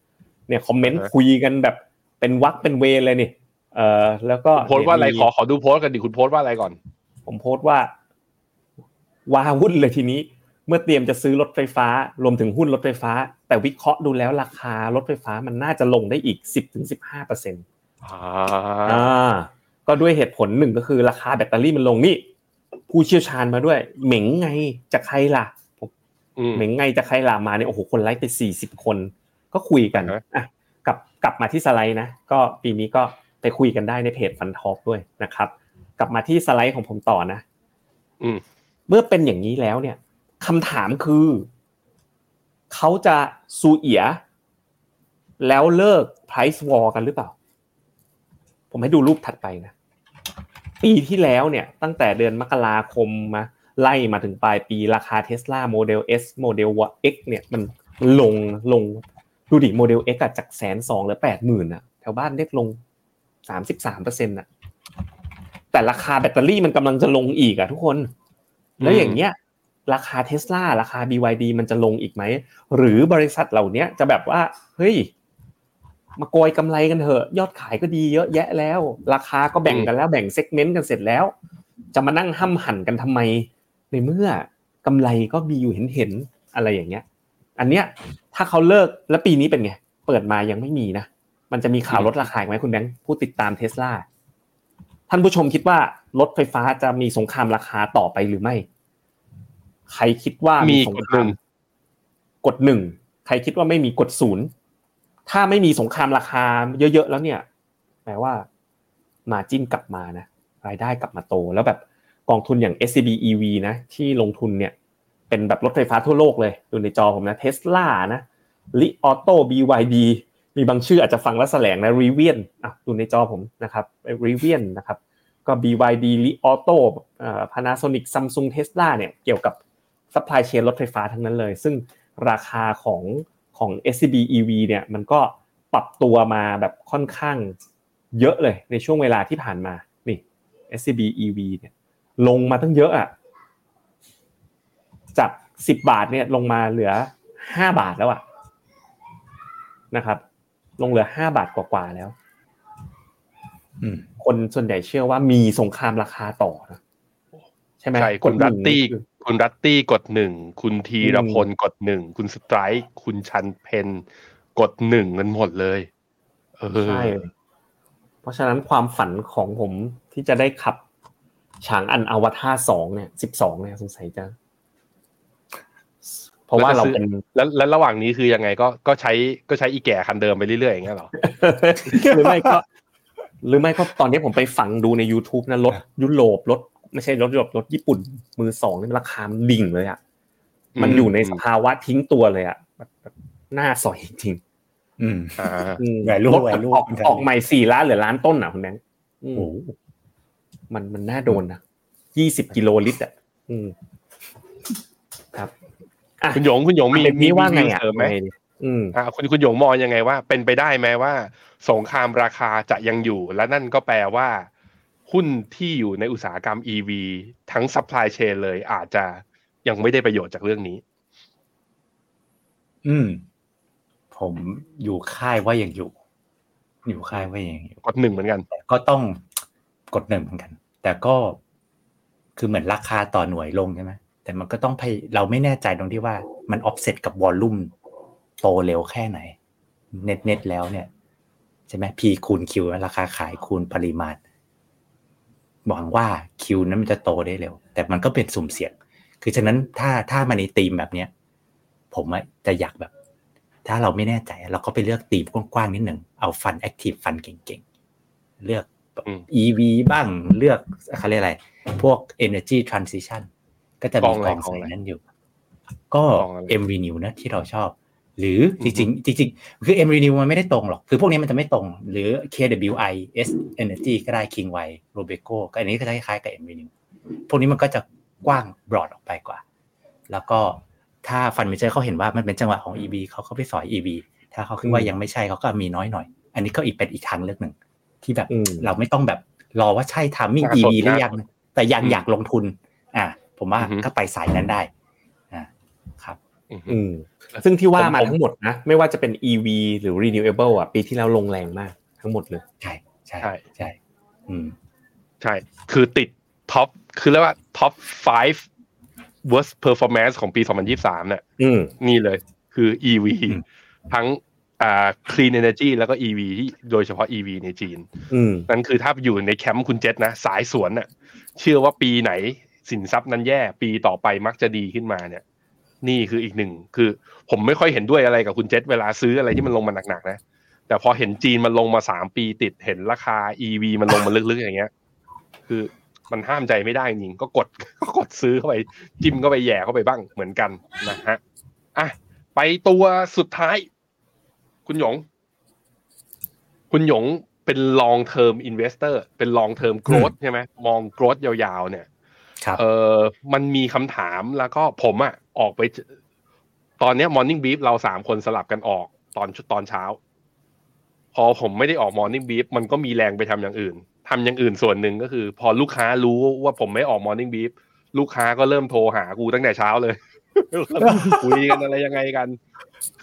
เนี่ยคอมเมนต์คุยกันแบบ เป็นวักเป็นเวเลยนี่เอ่อแล้วก็โพสว่าอะไรขอขอดูโพสกันดิคุณโพสว่าอะไรก่อน ผมโพสว่าว้าวุ่นเลยทีนี้ เมื่อเตรียมจะซื้อรถไฟฟ้ารวมถึงหุ้นรถไฟฟ้า แต่วิเคราะห์ดูแล้วราคารถไฟฟ้ามันน่าจะลงได้อีกสิบถึงสิบห้าเปอร์เซ็นต์อ่าก็ด้วยเหตุผลหนึ่งก็คือราคาแบตเตอรี่มันลงนี่ผู้เชี่ยวชาญมาด้วย เหม่งไงจะใครล่ะเหม่งไงจะใครล่ะมาเนี่ยโอ้โหคนไลค์ไปสี่สิบคน ก็คุยกันอะ กลับกลับมาที่สไลด์นะก็ปีนี้ก็ไปคุยกันได้ในเพจ Fund Talk ด้วยนะครับ กลับมาที่สไลด์ของผมต่อนะเมื่อเป็นอย่างนี้แล้วเนี่ยคำถามคือเขาจะซูเอี๋ย แล้วเลิก price war กันหรือเปล่า ผมให้ดูรูปถัดไปนะ ปีที่แล้วเนี่ย ตั้งแต่เดือนมกราคมมาไล่มาถึงปลายปีราคาเทสลาโมเดล S โมเดล X เนี่ย มันลงลง ดูดิ Model X จากแสนสองหรือแปดหมื่นอะแถวบ้านเล็กลงสามสิบสามเปอร์เซ็นต์อะแต่ราคาแบตเตอรี่มันกำลังจะลงอีกอะทุกคน แล้วอย่างเงี้ย ราคาเทสลาราคา BYD มันจะลงอีกไหม หรือบริษัทเหล่านี้จะแบบว่า เฮ้ย มาโกยกำไรกันเถอะ ยอดขายก็ดีเยอะแยะแล้ว ราคาก็แบ่งกันแล้วแบ่ง segment กันเสร็จแล้ว จะมานั่งห้ำหั่นกันทำไม ในเมื่อกำไรก็มีอยู่เห็นเห็นอะไรอย่างเงี้ย อันเนี้ยถ้าเขาเลิกแล้วปีนี้เป็นไง เปิดมายังไม่มีนะ มันจะมีข่าวลดราคาไหมคุณแบงค์ผู้ติดตามเทสลาท่านผู้ชมคิดว่ารถไฟฟ้าจะมีสงครามราคาต่อไปหรือไม่ ใครคิดว่ามีสงครามกดหนึ่งใครคิดว่าไม่มีกดศูนย์ถ้าไม่มีสงครามราคาเยอะๆแล้วเนี่ยแปลว่าmargin กลับมานะรายได้กลับมาโต แล้วแบบกองทุนอย่าง SCB EV นะที่ลงทุนเนี่ย เป็นแบบรถไฟฟ้าทั่วโลกเลยดูในจอผมนะเทสลานะ Li Auto BYD มีบางชื่ออาจจะฟังแล้วแสลงนะ Rivian อะดูในจอผมนะครับ Rivian นะครับก็ BYD Li Auto Panasonic Samsung Tesla เนี่ยเกี่ยวกับ supply chain รถไฟฟ้าทั้งนั้นเลย ซึ่งราคาของของ SCB EV เนี่ยมันก็ปรับตัวมาแบบค่อนข้างเยอะเลยในช่วงเวลาที่ผ่านมานี่ SCB EV เนี่ยลงมาตั้งเยอะอะ จากสิบบาทเนี่ยลงมาเหลือห้าบาทแล้วอะนะครับ ลงเหลือห้าบาทกว่าๆแล้วคนส่วนใหญ่เชื่อว่ามีสงครามราคาต่อนะใช่ไหมใช่คุณรัตตี้คุณรัตตี้กดหนึ่งคุณทีรพลกดหนึ่งคุณสไตร์คุณชันเพนกดหนึ่งกันหมดเลยเออใช่เพราะฉะนั้นความฝันของผมที่จะได้ขับฉางอันอวตารสองเนี่ยสิบสองเนี่ยสงสัยจะ เพราะว่าเราเป็นแล้วแล้วระหว่างนี้คือยังไงก็ก็ใช้ก็ใช้อีแก่คันเดิมไปเรื่อยๆอย่างเงี้ยเหรอหรือไม่ก็ หรือไม่ก็ตอนนี้ผมไปฟังดูใน YouTube นะรถยุโรปรถไม่ใช่รถยุโรปรถญี่ปุ่นมือสองนี่ราคามันดิ่งเลยอะมันอยู่ในสภาวะทิ้งตัวเลยอะแบบหน้าสอยจริงอืมอ่าๆอืม value รถ value ออกออกใหม่สี่ล้านเหลือล้านต้นอะคุณแบงค์อืมโอ้โหมันมันน่าโดนนะยี่สิบกิโลลิตรอะอืมครับอะ คุณหยงคุณหยงมีเป็นนี้ว่าไงอะเสริมไหมไงดีอืมอ่าคุณคุณหยงมองยังไงว่า เป็นไปได้ไหมว่า สงครามราคาจะยังอยู่ และนั่นก็แปลว่า หุ้นที่อยู่ในอุตสาหกรรม EV ทั้ง supply chain เลยอาจจะยังไม่ได้ประโยชน์จากเรื่องนี้ อืม ผมอยู่ค่ายว่ายังอยู่ อยู่ค่ายว่ายังอยู่กดหนึ่งเหมือนกันแต่ก็ต้องกดหนึ่งเหมือนกัน แต่ก็คือเหมือนราคาต่อหน่วยลงใช่ไหม แต่มันก็ต้องพยเราไม่แน่ใจตรงที่ว่ามันออฟเซตกับ volume โตเร็วแค่ไหน net net แล้วเนี่ยใช่ไหม P คูณ Q ราคาขายคูณปริมาณหวังว่า Q นั้นมันจะโตได้เร็ว แต่มันก็เป็นสุ่มเสี่ยง คือฉะนั้นถ้าถ้ามาในธีมแบบเนี้ยผมอะจะอยากแบบ ถ้าเราไม่แน่ใจเราก็ไปเลือกธีมกว้างๆนิดหนึ่งเอาฟันแอคทีฟฟันเก่งๆ เลือกอืม EV บ้างเลือกเขาเรียกอะไร พวก Energy Transition ก็จะมีกองอะไรกองกองใส่อะไรนั้นอยู่ ก็กองอะไร M Renew นะที่เราชอบ หรือจริงๆจริงๆคือ M Renew มันไม่ได้ตรงหรอก คือพวกนี้มันจะไม่ตรง หรือ KWI S Energy ก็ได้ King Y Robeco ก็อันนี้ก็จะคล้ายๆกับ M Renew พวกนี้มันก็จะกว้างบรอดออกไปกว่า แล้วก็ถ้าฟันเมเจอร์เขาเห็นว่ามันเป็นจังหวะของ EV เขาก็ไปสอย EV ถ้าเขาคิดว่าอืมยังไม่ใช่เขาก็มีน้อยหน่อย อันนี้ก็อีกเป็นอีกทางเลือกหนึ่งที่แบบอืมเราไม่ต้องแบบรอว่าใช่ทามมิ่งน่าสน EV หรือยังน่าสนแต่ยังอืมอยากลงทุน อ่า ผมว่าอือฮึก็ไปสายนั้นได้อ่าครับอืมซึ่งที่ว่ามาผมทั้งหมดนะ ไม่ว่าจะเป็น EV หรือ renewable อะ ปีที่แล้วลงแรงมากทั้งหมดเลย ใช่ใช่ใช่ใช่อืมใช่ คือติด top คือเรียกว่า top 5 worst performance ของปี 2023 เนี่ยอืมนี่เลยคือ EV อืมทั้งอ่า clean energy แล้วก็ EV ที่โดยเฉพาะ EV ในจีนอืมนั่นคือถ้าอยู่ในแคมป์คุณเจษนะ สายสวนน่ะ เชื่อว่าปีไหน สินทรัพย์นั้นแย่ ปีต่อไปมักจะดีขึ้นมาเนี่ย นี่คืออีกหนึ่งคือ ผมไม่ค่อยเห็นด้วยอะไรกับคุณเจษเวลาซื้ออะไรที่มันลงมาหนักๆนะแต่พอเห็นจีนมันลงมาสามปีติดเห็นราคา EV มันลงมาลึกๆอย่างเงี้ย คือมันห้ามใจไม่ได้จริงก็กดก็กดซื้อเข้าไป จิ้มเข้าไปแย่เข้าไปบ้างเหมือนกันนะฮะอะไปตัวสุดท้าย คุณหยง คุณหยงเป็น long term investor เป็น long term growth ใช่ไหมมอง growth ยาวๆเนี่ย เออมันมีคำถามแล้วก็ผมอะออกไป ตอนเนี้ย morning brief เราสามคนสลับกันออกตอนตอนเช้า พอผมไม่ได้ออก morning brief มันก็มีแรงไปทำอย่างอื่นทำอย่างอื่นส่วนหนึ่งก็คือ พอลูกค้ารู้ว่าผมไม่ออก morning brief ลูกค้าก็เริ่มโทรหากูตั้งแต่เช้าเลยคุยกันอะไรยังไงกัน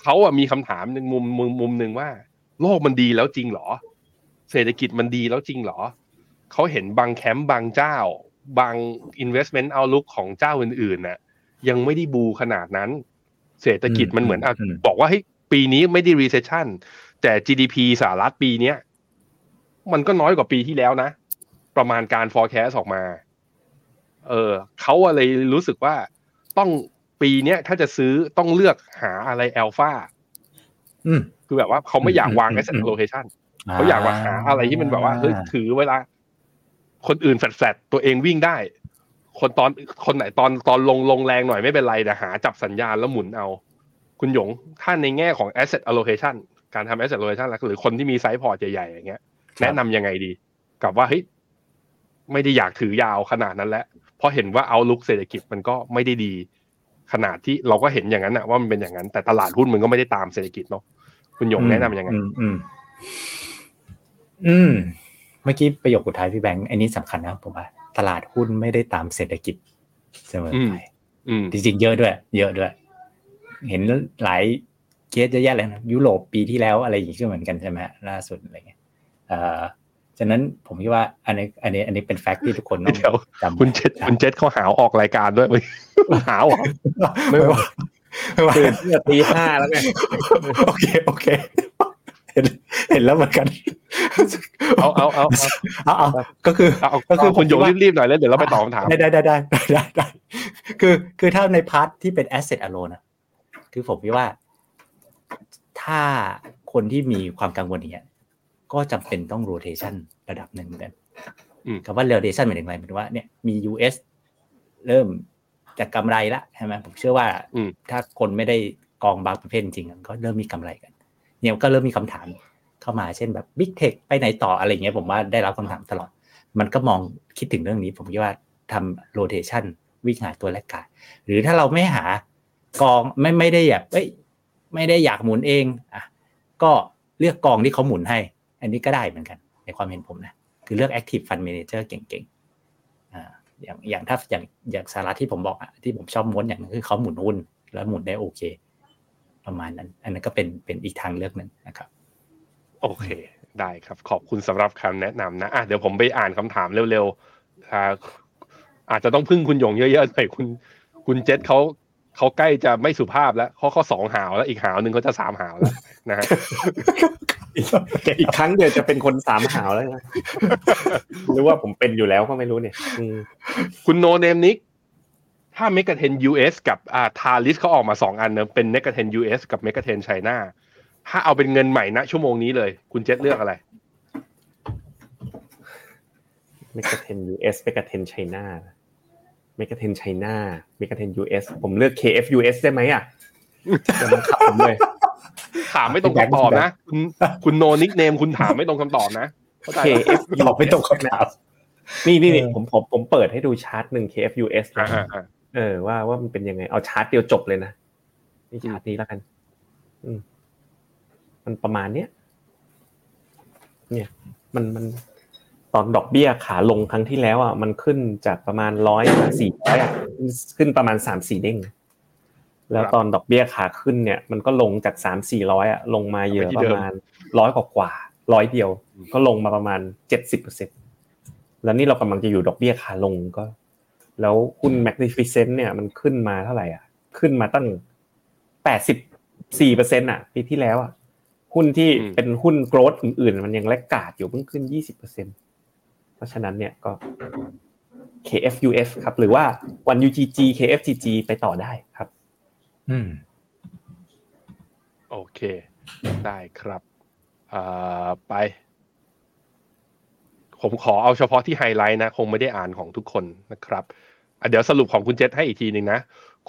เขาอะมีคำถามหนึ่งมุมมุมมุมหนึ่งว่า โลกมันดีแล้วจริงหรอ เศรษฐกิจมันดีแล้วจริงหรอ เขาเห็นบางแคมป์บางเจ้า บาง investment outlook ของเจ้าอื่นๆน่ะ ยังไม่ได้บูขนาดนั้น เศรษฐกิจมันเหมือนอะอืมบอกว่าเฮ้ยปีนี้ไม่ได้ recession แต่ GDP สหรัฐปีเนี้ยมันก็น้อยกว่าปีที่แล้วนะ ประมาณการ forecast ออกมา เออเขาอะไรรู้สึกว่าต้องปีเนี้ยถ้าจะซื้อต้องเลือกหาอะไร alpha อืมคือแบบว่าเขาไม่อยากวางอืม asset อืม allocation เขาอยากมาหาอะไรที่มันแบบว่าเฮ้ยถือเวลา คนอื่นแฟลตๆตัวเองวิ่งได้ คนตอนคนไหนตอนตอนลงลงแรงหน่อยไม่เป็นไรแต่หาจับสัญญาณแล้วหมุนเอา คุณหยงถ้าในแง่ของ asset allocation การทำ asset allocation แล้วหรือคนที่มีไซส์พอร์ตใหญ่ๆอย่างเงี้ย แนะนำยังไงดี กับว่าเฮ้ยไม่ได้อยากถือยาวขนาดนั้นแล้วเพราะเห็นว่าเอาลุกเศรษฐกิจมันก็ไม่ได้ดีขนาดที่เราก็เห็นอย่างนั้นนะว่ามันเป็นอย่างนั้น แต่ตลาดหุ้นมันก็ไม่ได้ตามเศรษฐกิจเนาะคุณหยงแนะนำยังไง อืม อืมอื มเมื่อกี้ประโยคสุดท้ายพี่แบงค์อันนี้สำคัญนะผมว่าตลาดหุ้นไม่ได้ตามเศรษฐกิจเสมอไปอืมจริงๆเยอะด้วย เยอะด้วย เห็นหลายเคสเยอะแยะเลยนะยุโรปปีที่แล้วอะไรอย่างนี้ก็เหมือนกันใช่ไหมฮะล่าสุดอะไรเงี้ยเอ่อฉะนั้นผมคิดว่าอันนี้อันนี้อันนี้เป็น fact ที่ทุกคนต้องเดี๋ยวจำคุณเจษคุณเจษเขาหาวออกรายการด้วยเว้ยหาวเหรอไม่ว่าไม่ว่าตื่นเพื่อตีห้าแล้วไงโอเคโอเค เห็นเห็นแล้วเหมือนกัน เอาเอาเอาเอาเอาเอาก็คือเอาก็คือคุณโยผมคิดว่ารีบๆหน่อยแล้วเดี๋ยวเราไปตอบคำถามได้ได้ได้ได้ได้ได้คือคือถ้าใน part ที่เป็น asset alone นะคือผมคิดว่า ถ้าคนที่มีความกังวลอย่างเงี้ยก็จำเป็นต้อง rotation ระดับหนึ่งเหมือนกันอืมคำว่า rotation หมายถึงอะไรหมายถึงว่าเนี่ยมี US เริ่มจะกำไรละใช่ไหมผมเชื่อว่าอืมถ้าคนไม่ได้กองบางประเภทจริงๆก็เริ่มมีกำไรกัน เนี่ยก็เริ่มมีคำถามเข้ามาเช่นแบบ Big Tech ไปไหนต่ออะไรเงี้ยผมว่าได้รับคำถามตลอด มันก็มองคิดถึงเรื่องนี้ ผมคิดว่าทำ rotation วิ่งหาตัวแรกกายหรือถ้าเราไม่หากองไม่ไม่ได้แบบเอ้ยไม่ได้อยากหมุนเองอะก็เลือกกองที่เขาหมุนให้ อันนี้ก็ได้เหมือนกัน ในความเห็นผมนะ คือเลือก active fund manager เก่งๆอ่าอย่างอย่างถ้าอย่างอย่างสาระที่ผมบอกอะที่ผมชอบม้วนอย่างนึงคือเขาหมุนหุ้นแล้วหมุนได้โอเค ประมาณนั้น อันนั้นก็เป็นเป็นอีกทางเลือกหนึ่งนะครับ โอเค ได้ครับ ขอบคุณสำหรับคำแนะนำนะอะเดี๋ยวผมไปอ่านคำถามเร็วๆอ่าอาจจะต้องพึ่งคุณหยงเยอะๆหน่อยคุณ คุณเจษเขาเขาใกล้จะไม่สุภาพแล้วเขาเขาสองหาวแล้วอีกหาวหนึ่งเขาจะสามหาวแล้วนะฮะอีกครั้งเดียวจะเป็นคนสามหาวแล้วนะหรือว่าผมเป็นอยู่แล้วก็ไม่รู้เนี่ยอืมคุณ No Name Nick ถ้าเมก a เทน US กับอ่า Talis เขาออกมาสองอันเนอะเป็นเมก a เทน US กับเมก a เทนไชน่าถ้าเอาเป็นเงินใหม่ณชั่วโมงนี้เลย คุณเจษเลือกอะไรMEGA Ten US MEGA Ten China MEGA Ten China MEGA Ten US ผมเลือก KF US ได้ไหมอะจะมาขับผมเลยถามไม่ตรงคำตอบนะ คุณคุณ No Nickname คุณถามไม่ตรงคำตอบนะเข้าใจปะ KF ตอบไม่ตรงคำถามนี่นี่นี่เออผมผมผมเปิดให้ดูชาร์ตหนึ่ง KF US อ่านะอ่าอ่า เออว่าว่ามันเป็นยังไง เอาชาร์ตเดียวจบเลยนะนี่ชาร์ตนี้แล้วกัน อืม มันประมาณเนี้ยเนี่ย มันมันตอนดอกเบี้ยขาลงครั้งที่แล้วอะมันขึ้นจากประมาณร้อยสี่ร้อยอะขึ้นประมาณสามสี่เด้งแล้วตอนดอกเบี้ยขาขึ้นเนี่ย มันก็ลงจากสามสี่ร้อยอะลงมาเยอะประมาณร้อยกว่ากว่าร้อยเดียว ก็ลงมาประมาณเจ็ดสิบเปอร์เซ็นแล้วนี่เรากำลังจะอยู่ดอกเบี้ยขาลงก็ แล้วหุ้น Magnificent เนี่ยมันขึ้นมาเท่าไหร่อะ ขึ้นมาตั้งแปดสิบสี่เปอร์เซ็นต์อะปีที่แล้วอะหุ้นที่เป็นหุ้นโกรดอื่นๆ มันยังแลกกาดอยู่เพิ่งขึ้นยี่สิบเปอร์เซ็นต์เพราะฉะนั้นเนี่ยก็ KFUF ครับ หรือว่าวัน UGG KFGG ไปต่อได้ครับ อืม โอเค ได้ครับอ่าไป ผมขอเอาเฉพาะที่ไฮไลท์นะ คงไม่ได้อ่านของทุกคนนะครับอะ เดี๋ยวสรุปของคุณเจษให้อีกทีหนึ่งนะ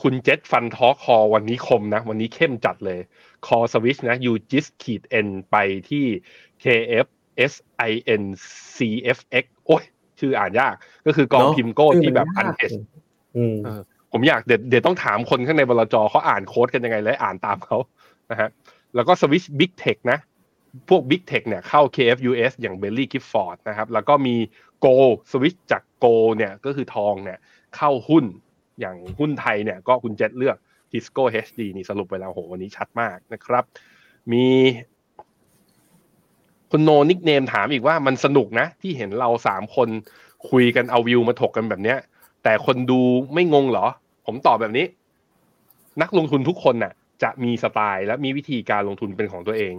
คุณเจษฟันทอคอวันนี้คมนะ วันนี้เข้มจัดเลย คอสวิชนะยูจิสขีดเอ็นไปที่ KF S I N C F X โอ้ยชื่ออ่านยาก ก็คือกองเนอะพิมโก้ชื่อที่แบบมันพันยากเออืมผมอยากเดี๋ยวเดี๋ยวต้องถามคนข้างในบลจเขาอ่านโค้ดกันยังไงและอ่านตามเขานะฮะแล้วก็สวิชบิ๊กเทคนะ พวก Big Tech เนี่ยเข้า KFUS อย่าง Belly Gifford นะครับ แล้วก็มี Go สวิชจาก Go เนี่ยก็คือทองเนี่ย เข้าหุ้นอย่างหุ้นไทยเนี่ยก็คุณเจษเลือก Tisco HD นี่สรุปไปแล้วโหวันนี้ชัดมากนะครับ มีคุณโนนิกเนมถามอีกว่ามันสนุกนะ ที่เห็นเราสามคนคุยกันเอาวิวมาถกกันแบบเนี้ย แต่คนดูไม่งงเหรอ ผมตอบแบบนี้ นักลงทุนทุกคนน่ะ จะมีสไตล์และมีวิธีการลงทุนเป็นของตัวเอง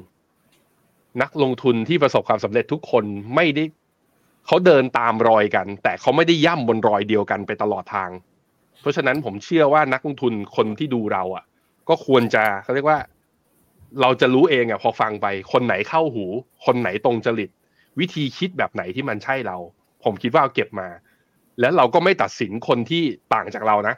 นักลงทุนที่ประสบความสำเร็จทุกคนไม่ได้ เขาเดินตามรอยกัน แต่เขาไม่ได้ย่ำบนรอยเดียวกันไปตลอดทาง เพราะฉะนั้นผมเชื่อว่านักลงทุนคนที่ดูเราอะ ก็ควรจะเขาเรียกว่า เราจะรู้เองอะพอฟังไป คนไหนเข้าหู คนไหนตรงจริต วิธีคิดแบบไหนที่มันใช่เรา ผมคิดว่าเอาเก็บมา แล้วเราก็ไม่ตัดสินคนที่ต่างจากเรานะ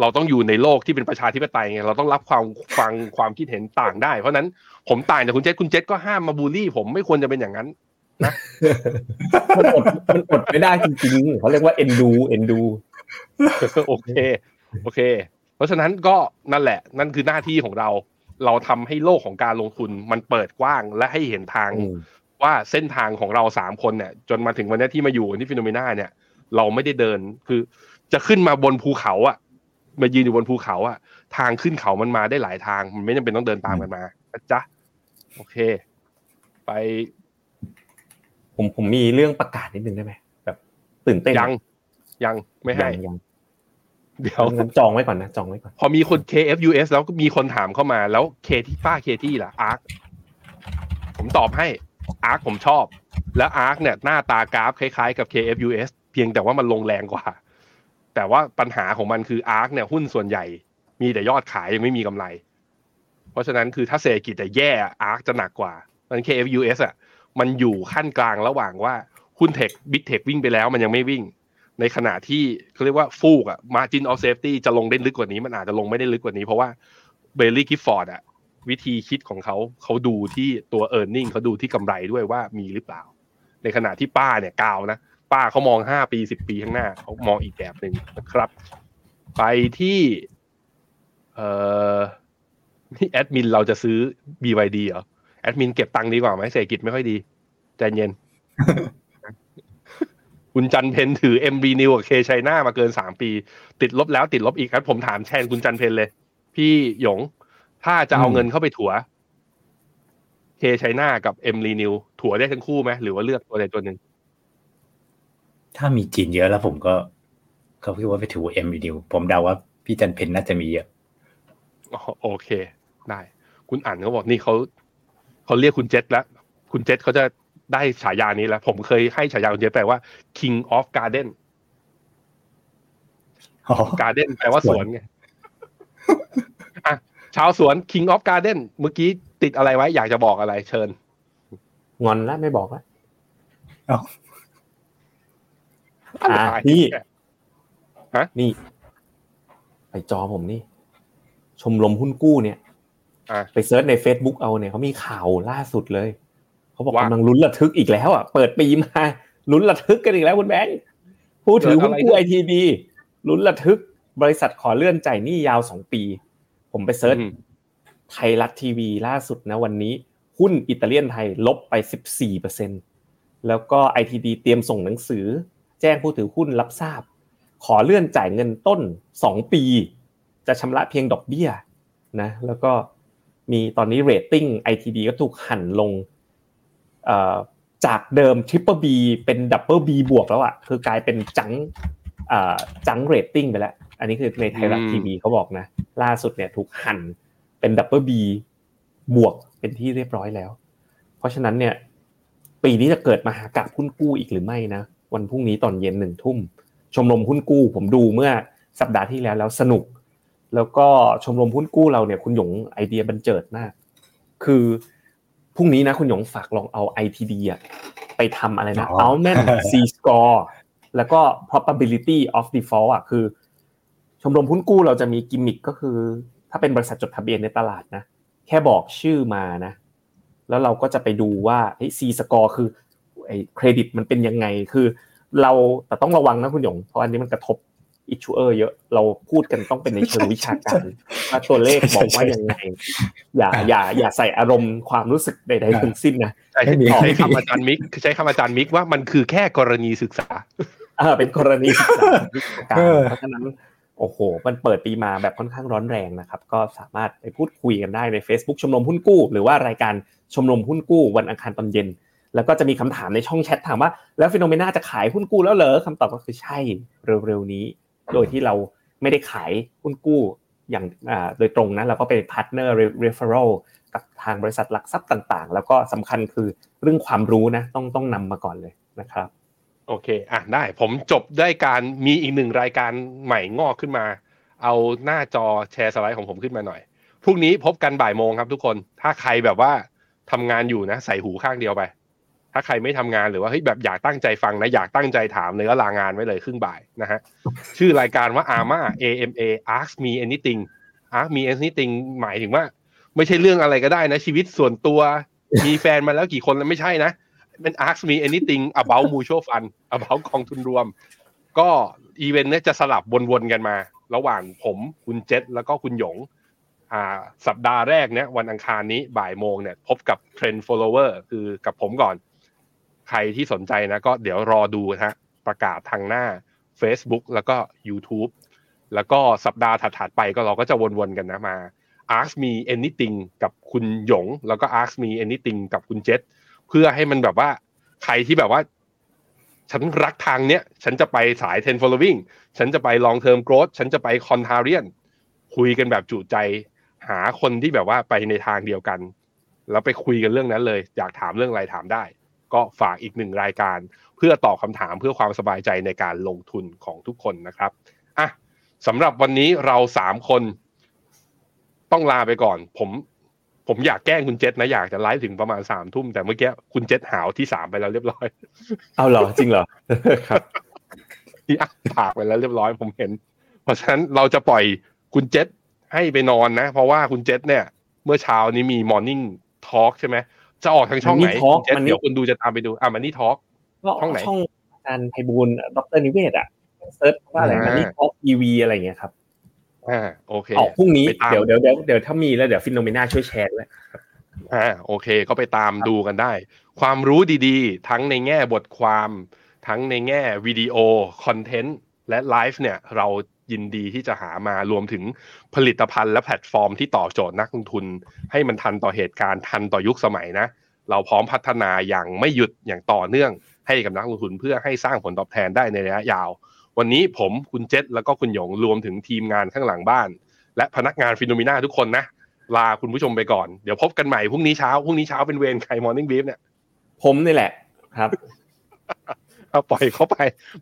เราต้องอยู่ในโลกที่เป็นประชาธิปไตยไงเราต้องรับความฟังความคิดเห็นต่างได้ เพราะฉะนั้นผมต่างจากคุณเจษคุณเจษก็ห้ามมาบูลลี่ ผมไม่ควรจะเป็นอย่างนั้น มันอดมันอดไม่ได้จริงๆเขาเรียกว่าเอ็นดูเอ็นดูโอเค โอเค เพราะฉะนั้นก็นั่นแหละ นั่นคือหน้าที่ของเรา เราทำให้โลกของการลงทุนมันเปิดกว้างและให้เห็นทางอืมว่าเส้นทางของเราสามคนเนี่ย จนมาถึงวันนี้ที่มาอยู่ที่ฟิโนเมนาเนี่ย เราไม่ได้เดินคือ จะขึ้นมาบนภูเขาอะมายืนอยู่บนภูเขาอะทางขึ้นเขามันมาได้หลายทาง มันไม่จำเป็นต้องเดินตามกันมานะจ๊ะโอเค ไป ผมผมมีเรื่องประกาศนิดนึงได้ไหมแบบตื่นเต้นยังยังไม่ให้ยังยังเดี๋ยวงั้นจองไว้ก่อนนะจองไว้ก่อนพอมีคน KFUS แล้วก็มีคนถามเข้ามาแล้วเคที่ป้าเคที่ล่ะอาร์คผมตอบให้อาร์คผมชอบ แล้ว ARK เนี่ยหน้าตากราฟคล้ายๆกับ KFUS เพียงแต่ว่ามันลงแรงกว่า แต่ว่าปัญหาของมันคือ ARK เนี่ยหุ้นส่วนใหญ่ มีแต่ยอดขายยังไม่มีกำไร เพราะฉะนั้นคือถ้าเศรษฐกิจจะแย่ ARK จะหนักกว่ามัน KFUS อะ มันอยู่ขั้นกลางระหว่างว่าหุ้น tech big tech วิ่งไปแล้วมันยังไม่วิ่ง ในขณะที่เขาเรียกว่าฟูกอะ margin of safety จะลงได้ลึกกว่านี้ มันอาจจะลงไม่ได้ลึกกว่านี้ เพราะว่า Baillie Gifford อะวิธีคิดของเขาเขาดูที่ตัว e a r n i n g เขาดูที่กำไรด้วยว่ามีหรือเปล่า ในขณะที่ป้าเนี่ยกาวนะป้าเขามองห้าปีสิบปีข้างหน้าเขามองอีกแบบหนึ่งนะครับ ไปที่เอ่อนี่แอดมินเราจะซื้อ BYD เหรอ แอดมินเก็บตังค์ดีกว่าไหมเศรษฐกิจไม่ค่อยดีใจเย็น คุณจันเพนถือ MB New กับ K China มาเกินสามปี ติดลบแล้วติดลบอีกครับ ผมถามแทนคุณจันทร์เพ็ญเลย พี่หยง ถ้าจะเอาเงินเข้าไปถัว K China กับ M r e New ถัวได้ทั้งคู่ไหมหรือว่าเลือกตัวใดตัวหนึ่ง ถ้ามีจีนเยอะแล้วผมก็เขาคิดว่าไปถือเอ็มวีดิวผมเดาว่าพี่จันทร์เพ็ญน่าจะมีเยอะอ๋อโอเค ได้ คุณอ่านเขาบอกนี่เขา เขาเรียกคุณเจษแล้ว คุณเจษเขาจะได้ฉายานี้แล้ว ผมเคยให้ฉายาคุณเจษแปลว่า King of Garden อ๋อ Garden แปลว่าสวนไงอะชาวสวน King of Garden เมื่อกี้ติดอะไรไว้ อยากจะบอกอะไร เชิญ งอนแล้วไม่บอกแล้วเอ้าอะอะไรพี่ฮะนี่ ไปจอผมนี่ ชมรมหุ้นกู้เนี่ยอะ ไปเซิร์ชใน Facebook เอาเนี่ยเขามีข่าวล่าสุดเลยเขาบอกว่ากำลังลุ้นระทึกอีกแล้วอะเปิดปีมาลุ้นระทึกกันอีกแล้วคุณแบงค์ผู้ถือหุ้นกู้ ITD ลุ้นระทึก บริษัทขอเลื่อนจ่ายหนี้ยาวสองปี ผมไป search อืมไทยรัฐทีวีล่าสุดนะวันนี้ หุ้นอิตาเลียนไทยลบไป14เปอร์เซ็นต์แล้วก็ ITD เตรียมส่งหนังสือ แจ้งผู้ถือหุ้นรับทราบ ขอเลื่อนจ่ายเงินต้น2ปี จะชำระเพียงดอกเบี้ยนะ แล้วก็ มีตอนนี้เรตติ้ง ITD ก็ถูกหั่นลงเอ่อจากเดิม Triple B เป็นดับเบิล B บวกแล้วอะคือกลายเป็น junk เอ่อ junk rating ไปแล้ว อันนี้คือในไทยรัฐอืมทีวีเขาบอกนะ ล่าสุดเนี่ยถูกหั่นเป็นดับเบิล B บวกเป็นที่เรียบร้อยแล้ว เพราะฉะนั้นเนี่ย ปีนี้จะเกิดมหากาพย์หุ้นกู้อีกหรือไม่นะ วันพรุ่งนี้ตอนเย็นหนึ่งทุ่ม ชมรมหุ้นกู้ผมดูเมื่อสัปดาห์ที่แล้วแล้วสนุก แล้วก็ชมรมหุ้นกู้เราเนี่ยคุณหยงไอเดียบันเจิดมาก คือพรุ่งนี้นะคุณหยงฝากลองเอา ITD อะไปทำอะไรนะอ๋อ Altman C score แล้วก็ probability of default อะคือ ชมรมหุ้นกู้เราจะมีกิมมิคก็คือ ถ้าเป็นบริษัทจดทะเบียนในตลาดนะ แค่บอกชื่อมานะ แล้วเราก็จะไปดูว่าไอ้ซีสกอร์คือไอ้เครดิตมันเป็นยังไงคือ เราแต่ต้องระวังนะคุณหยง เพราะอันนี้มันกระทบ อิชูเออร์เยอะเราพูดกันต้องเป็นในเชิงวิชาการว่าตัวเลขบอกว่ายังไง อย่าอย่าอย่าใส่อารมณ์ความรู้สึกใดๆทั้งสิ้นนะใช้ไม่มีใช้คำอาจารย์มิกใช้คำอาจารย์มิกว่ามันคือแค่กรณีศึกษาเออเป็นกรณีศึกษาวิชาการเออเพราะฉะนั้นโอ้โห มันเปิดปีมาแบบค่อนข้างร้อนแรงนะครับ ก็สามารถไปพูดคุยกันได้ใน Facebook ชมรมหุ้นกู้ หรือว่ารายการชมรมหุ้นกู้วันอังคารตอนเย็น แล้วก็จะมีคำถามในช่องแชทถามว่า แล้ว FINNOMENA จะขายหุ้นกู้แล้วเหรอคำตอบก็คือใช่เร็วๆนี้ โดยที่เราไม่ได้ขายหุ้นกู้อย่างโดยตรงนะเราก็เป็น partner referral กับทางบริษัทหลักทรัพย์ต่างๆ แล้วก็สำคัญคือเรื่องความรู้นะต้องต้องนำมาก่อนเลยนะครับโอเคอะได้ผมจบได้การมีอีกหนึ่งรายการใหม่งอกขึ้นมา เอาหน้าจอแชร์สไลด์ของผมขึ้นมาหน่อยพรุ่งนี้พบกันบ่ายโมงครับทุกคนถ้าใครแบบว่าทำงานอยู่นะ ใส่หูข้างเดียวไป ถ้าใครไม่ทำงานหรือว่าเฮ้ยแบบอยากตั้งใจฟังนะอยากตั้งใจถามเลยก็ลางานไว้เลยครึ่งบ่ายนะฮะชื่อรายการว่า AMA AMA Ask Me Anything Ask Me Anything หมายถึงว่า ไม่ใช่เรื่องอะไรก็ได้นะ ชีวิตส่วนตัวมีแฟนมาแล้วกี่คนแล้วไม่ใช่นะเป็น ask me anything about mutual fund about กองทุนรวม ก็อีเวนต์เนี้ยจะสลับวนๆกันมา ระหว่างผมคุณเจษแล้วก็คุณหยงอ่าสัปดาห์แรกเนี้ยวันอังคารนี้บ่ายโมงเนี่ยพบกับ Trend Follower คือกับผมก่อน ใครที่สนใจนะก็เดี๋ยวรอดูนะฮะประกาศทางหน้า Facebook แล้วก็ YouTube แล้วก็สัปดาห์ถัดๆไปก็เราก็จะวนๆกันนะมา ask me anything กับคุณหยง แล้วก็ ask me anything กับคุณเจษเพื่อให้มันแบบว่าใครที่แบบว่า ฉันรักทางเนี้ย ฉันจะไปสาย 10 following ฉันจะไป long term growth ฉันจะไป contrarian คุยกันแบบจุใจ หาคนที่แบบว่าไปในทางเดียวกัน แล้วไปคุยกันเรื่องนั้นเลย อยากถามเรื่องอะไรถามได้ ก็ฝากอีกหนึ่งรายการ เพื่อตอบคำถามเพื่อความสบายใจในการลงทุนของทุกคนนะครับอะสำหรับวันนี้เราสามคนต้องลาไปก่อน ผมผมอยากแกล้งคุณเจษนะอยากจะไลฟ์ถึงประมาณสามทุ่มแต่เมื่อกี้คุณเจษหาวที่สามไปแล้วเรียบร้อย เอาเหรอจริงเหรอครับที่อ่านปากไปแล้วเรียบร้อยผมเห็น เพราะฉะนั้นเราจะปล่อยคุณเจษให้ไปนอนนะ เพราะว่าคุณเจษเนี่ย เมื่อเช้านี้มีมอร์นิ่งทอล์กใช่ไหม จะออกทางช่องไหน Morning Talk คุณเจษ Money เดี๋ยวคุณดูจะตามไปดูอะมันนี่ทอล์กก็ช่องไหนช่องอาจารย์ไพบูลย์ดรนิเวศอะsearch ว่าอะไรอ่า Money Talk TV อะไรอย่างเงี้ยครับอ่าโอเคออกพรุ่งนี้ไปตามเดี๋ยวเดี๋ยวเดี๋ยวเดี๋ยวถ้ามีแล้วเดี๋ยว FINNOMENA ช่วยแชร์ด้วยอ่าโอเคก็ไปตามดูกันได้ ความรู้ดีๆ ทั้งในแง่บทความ ทั้งในแง่วิดีโอ content และไลฟ์เนี่ยเรา ยินดีที่จะหามารวมถึงผลิตภัณฑ์และแพลตฟอร์มที่ตอบโจทย์นักลงทุน ให้มันทันต่อเหตุการณ์ทันต่อยุคสมัยนะ เราพร้อมพัฒนาอย่างไม่หยุดอย่างต่อเนื่อง ให้กับนักลงทุนเพื่อให้สร้างผลตอบแทนได้ในระยะยาว วันนี้ผมคุณเจษแล้วก็คุณหยงรวมถึงทีมงานข้างหลังบ้าน และพนักงาน FINNOMENA ทุกคนนะลาคุณผู้ชมไปก่อนเดี๋ยวพบกันใหม่พรุ่งนี้เช้าพรุ่งนี้เช้าเป็นเวรใคร Morning Brief เนี่ย ผมนี่แหละครับเอาปล่อยเขาไป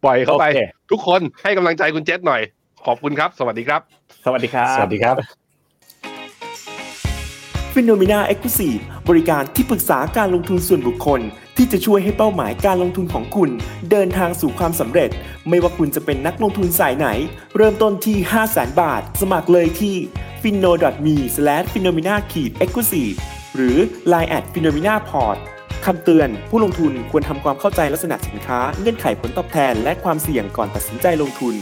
ปล่อยเขาไปโอเคทุกคนให้กำลังใจคุณเจษหน่อย ขอบคุณครับ สวัสดีครับ สวัสดีครับ สวัสดีครับ f i n o m e n a e x c l u s i v e บริการที่ปรึกษาการลงทุนส่วนบุคคล ที่จะช่วยให้เป้าหมายการลงทุนของคุณ เดินทางสู่ความสำเร็จ ไม่ว่าคุณจะเป็นนักลงทุนสายไหน เริ่มต้นที่ 5 0 0 0 0 0 บาท สมัครเลยที่ f i n o m e f i n o m e n a e x c l u s i v e หรือ line at f i n o m e n a p o r t คำเตือน ผู้ลงทุนควรทำความเข้าใจลักษณะสินค้า เงื่อนไขผลตอบแทน และความเสี่ยงก่อนตัดสินใจลงทุน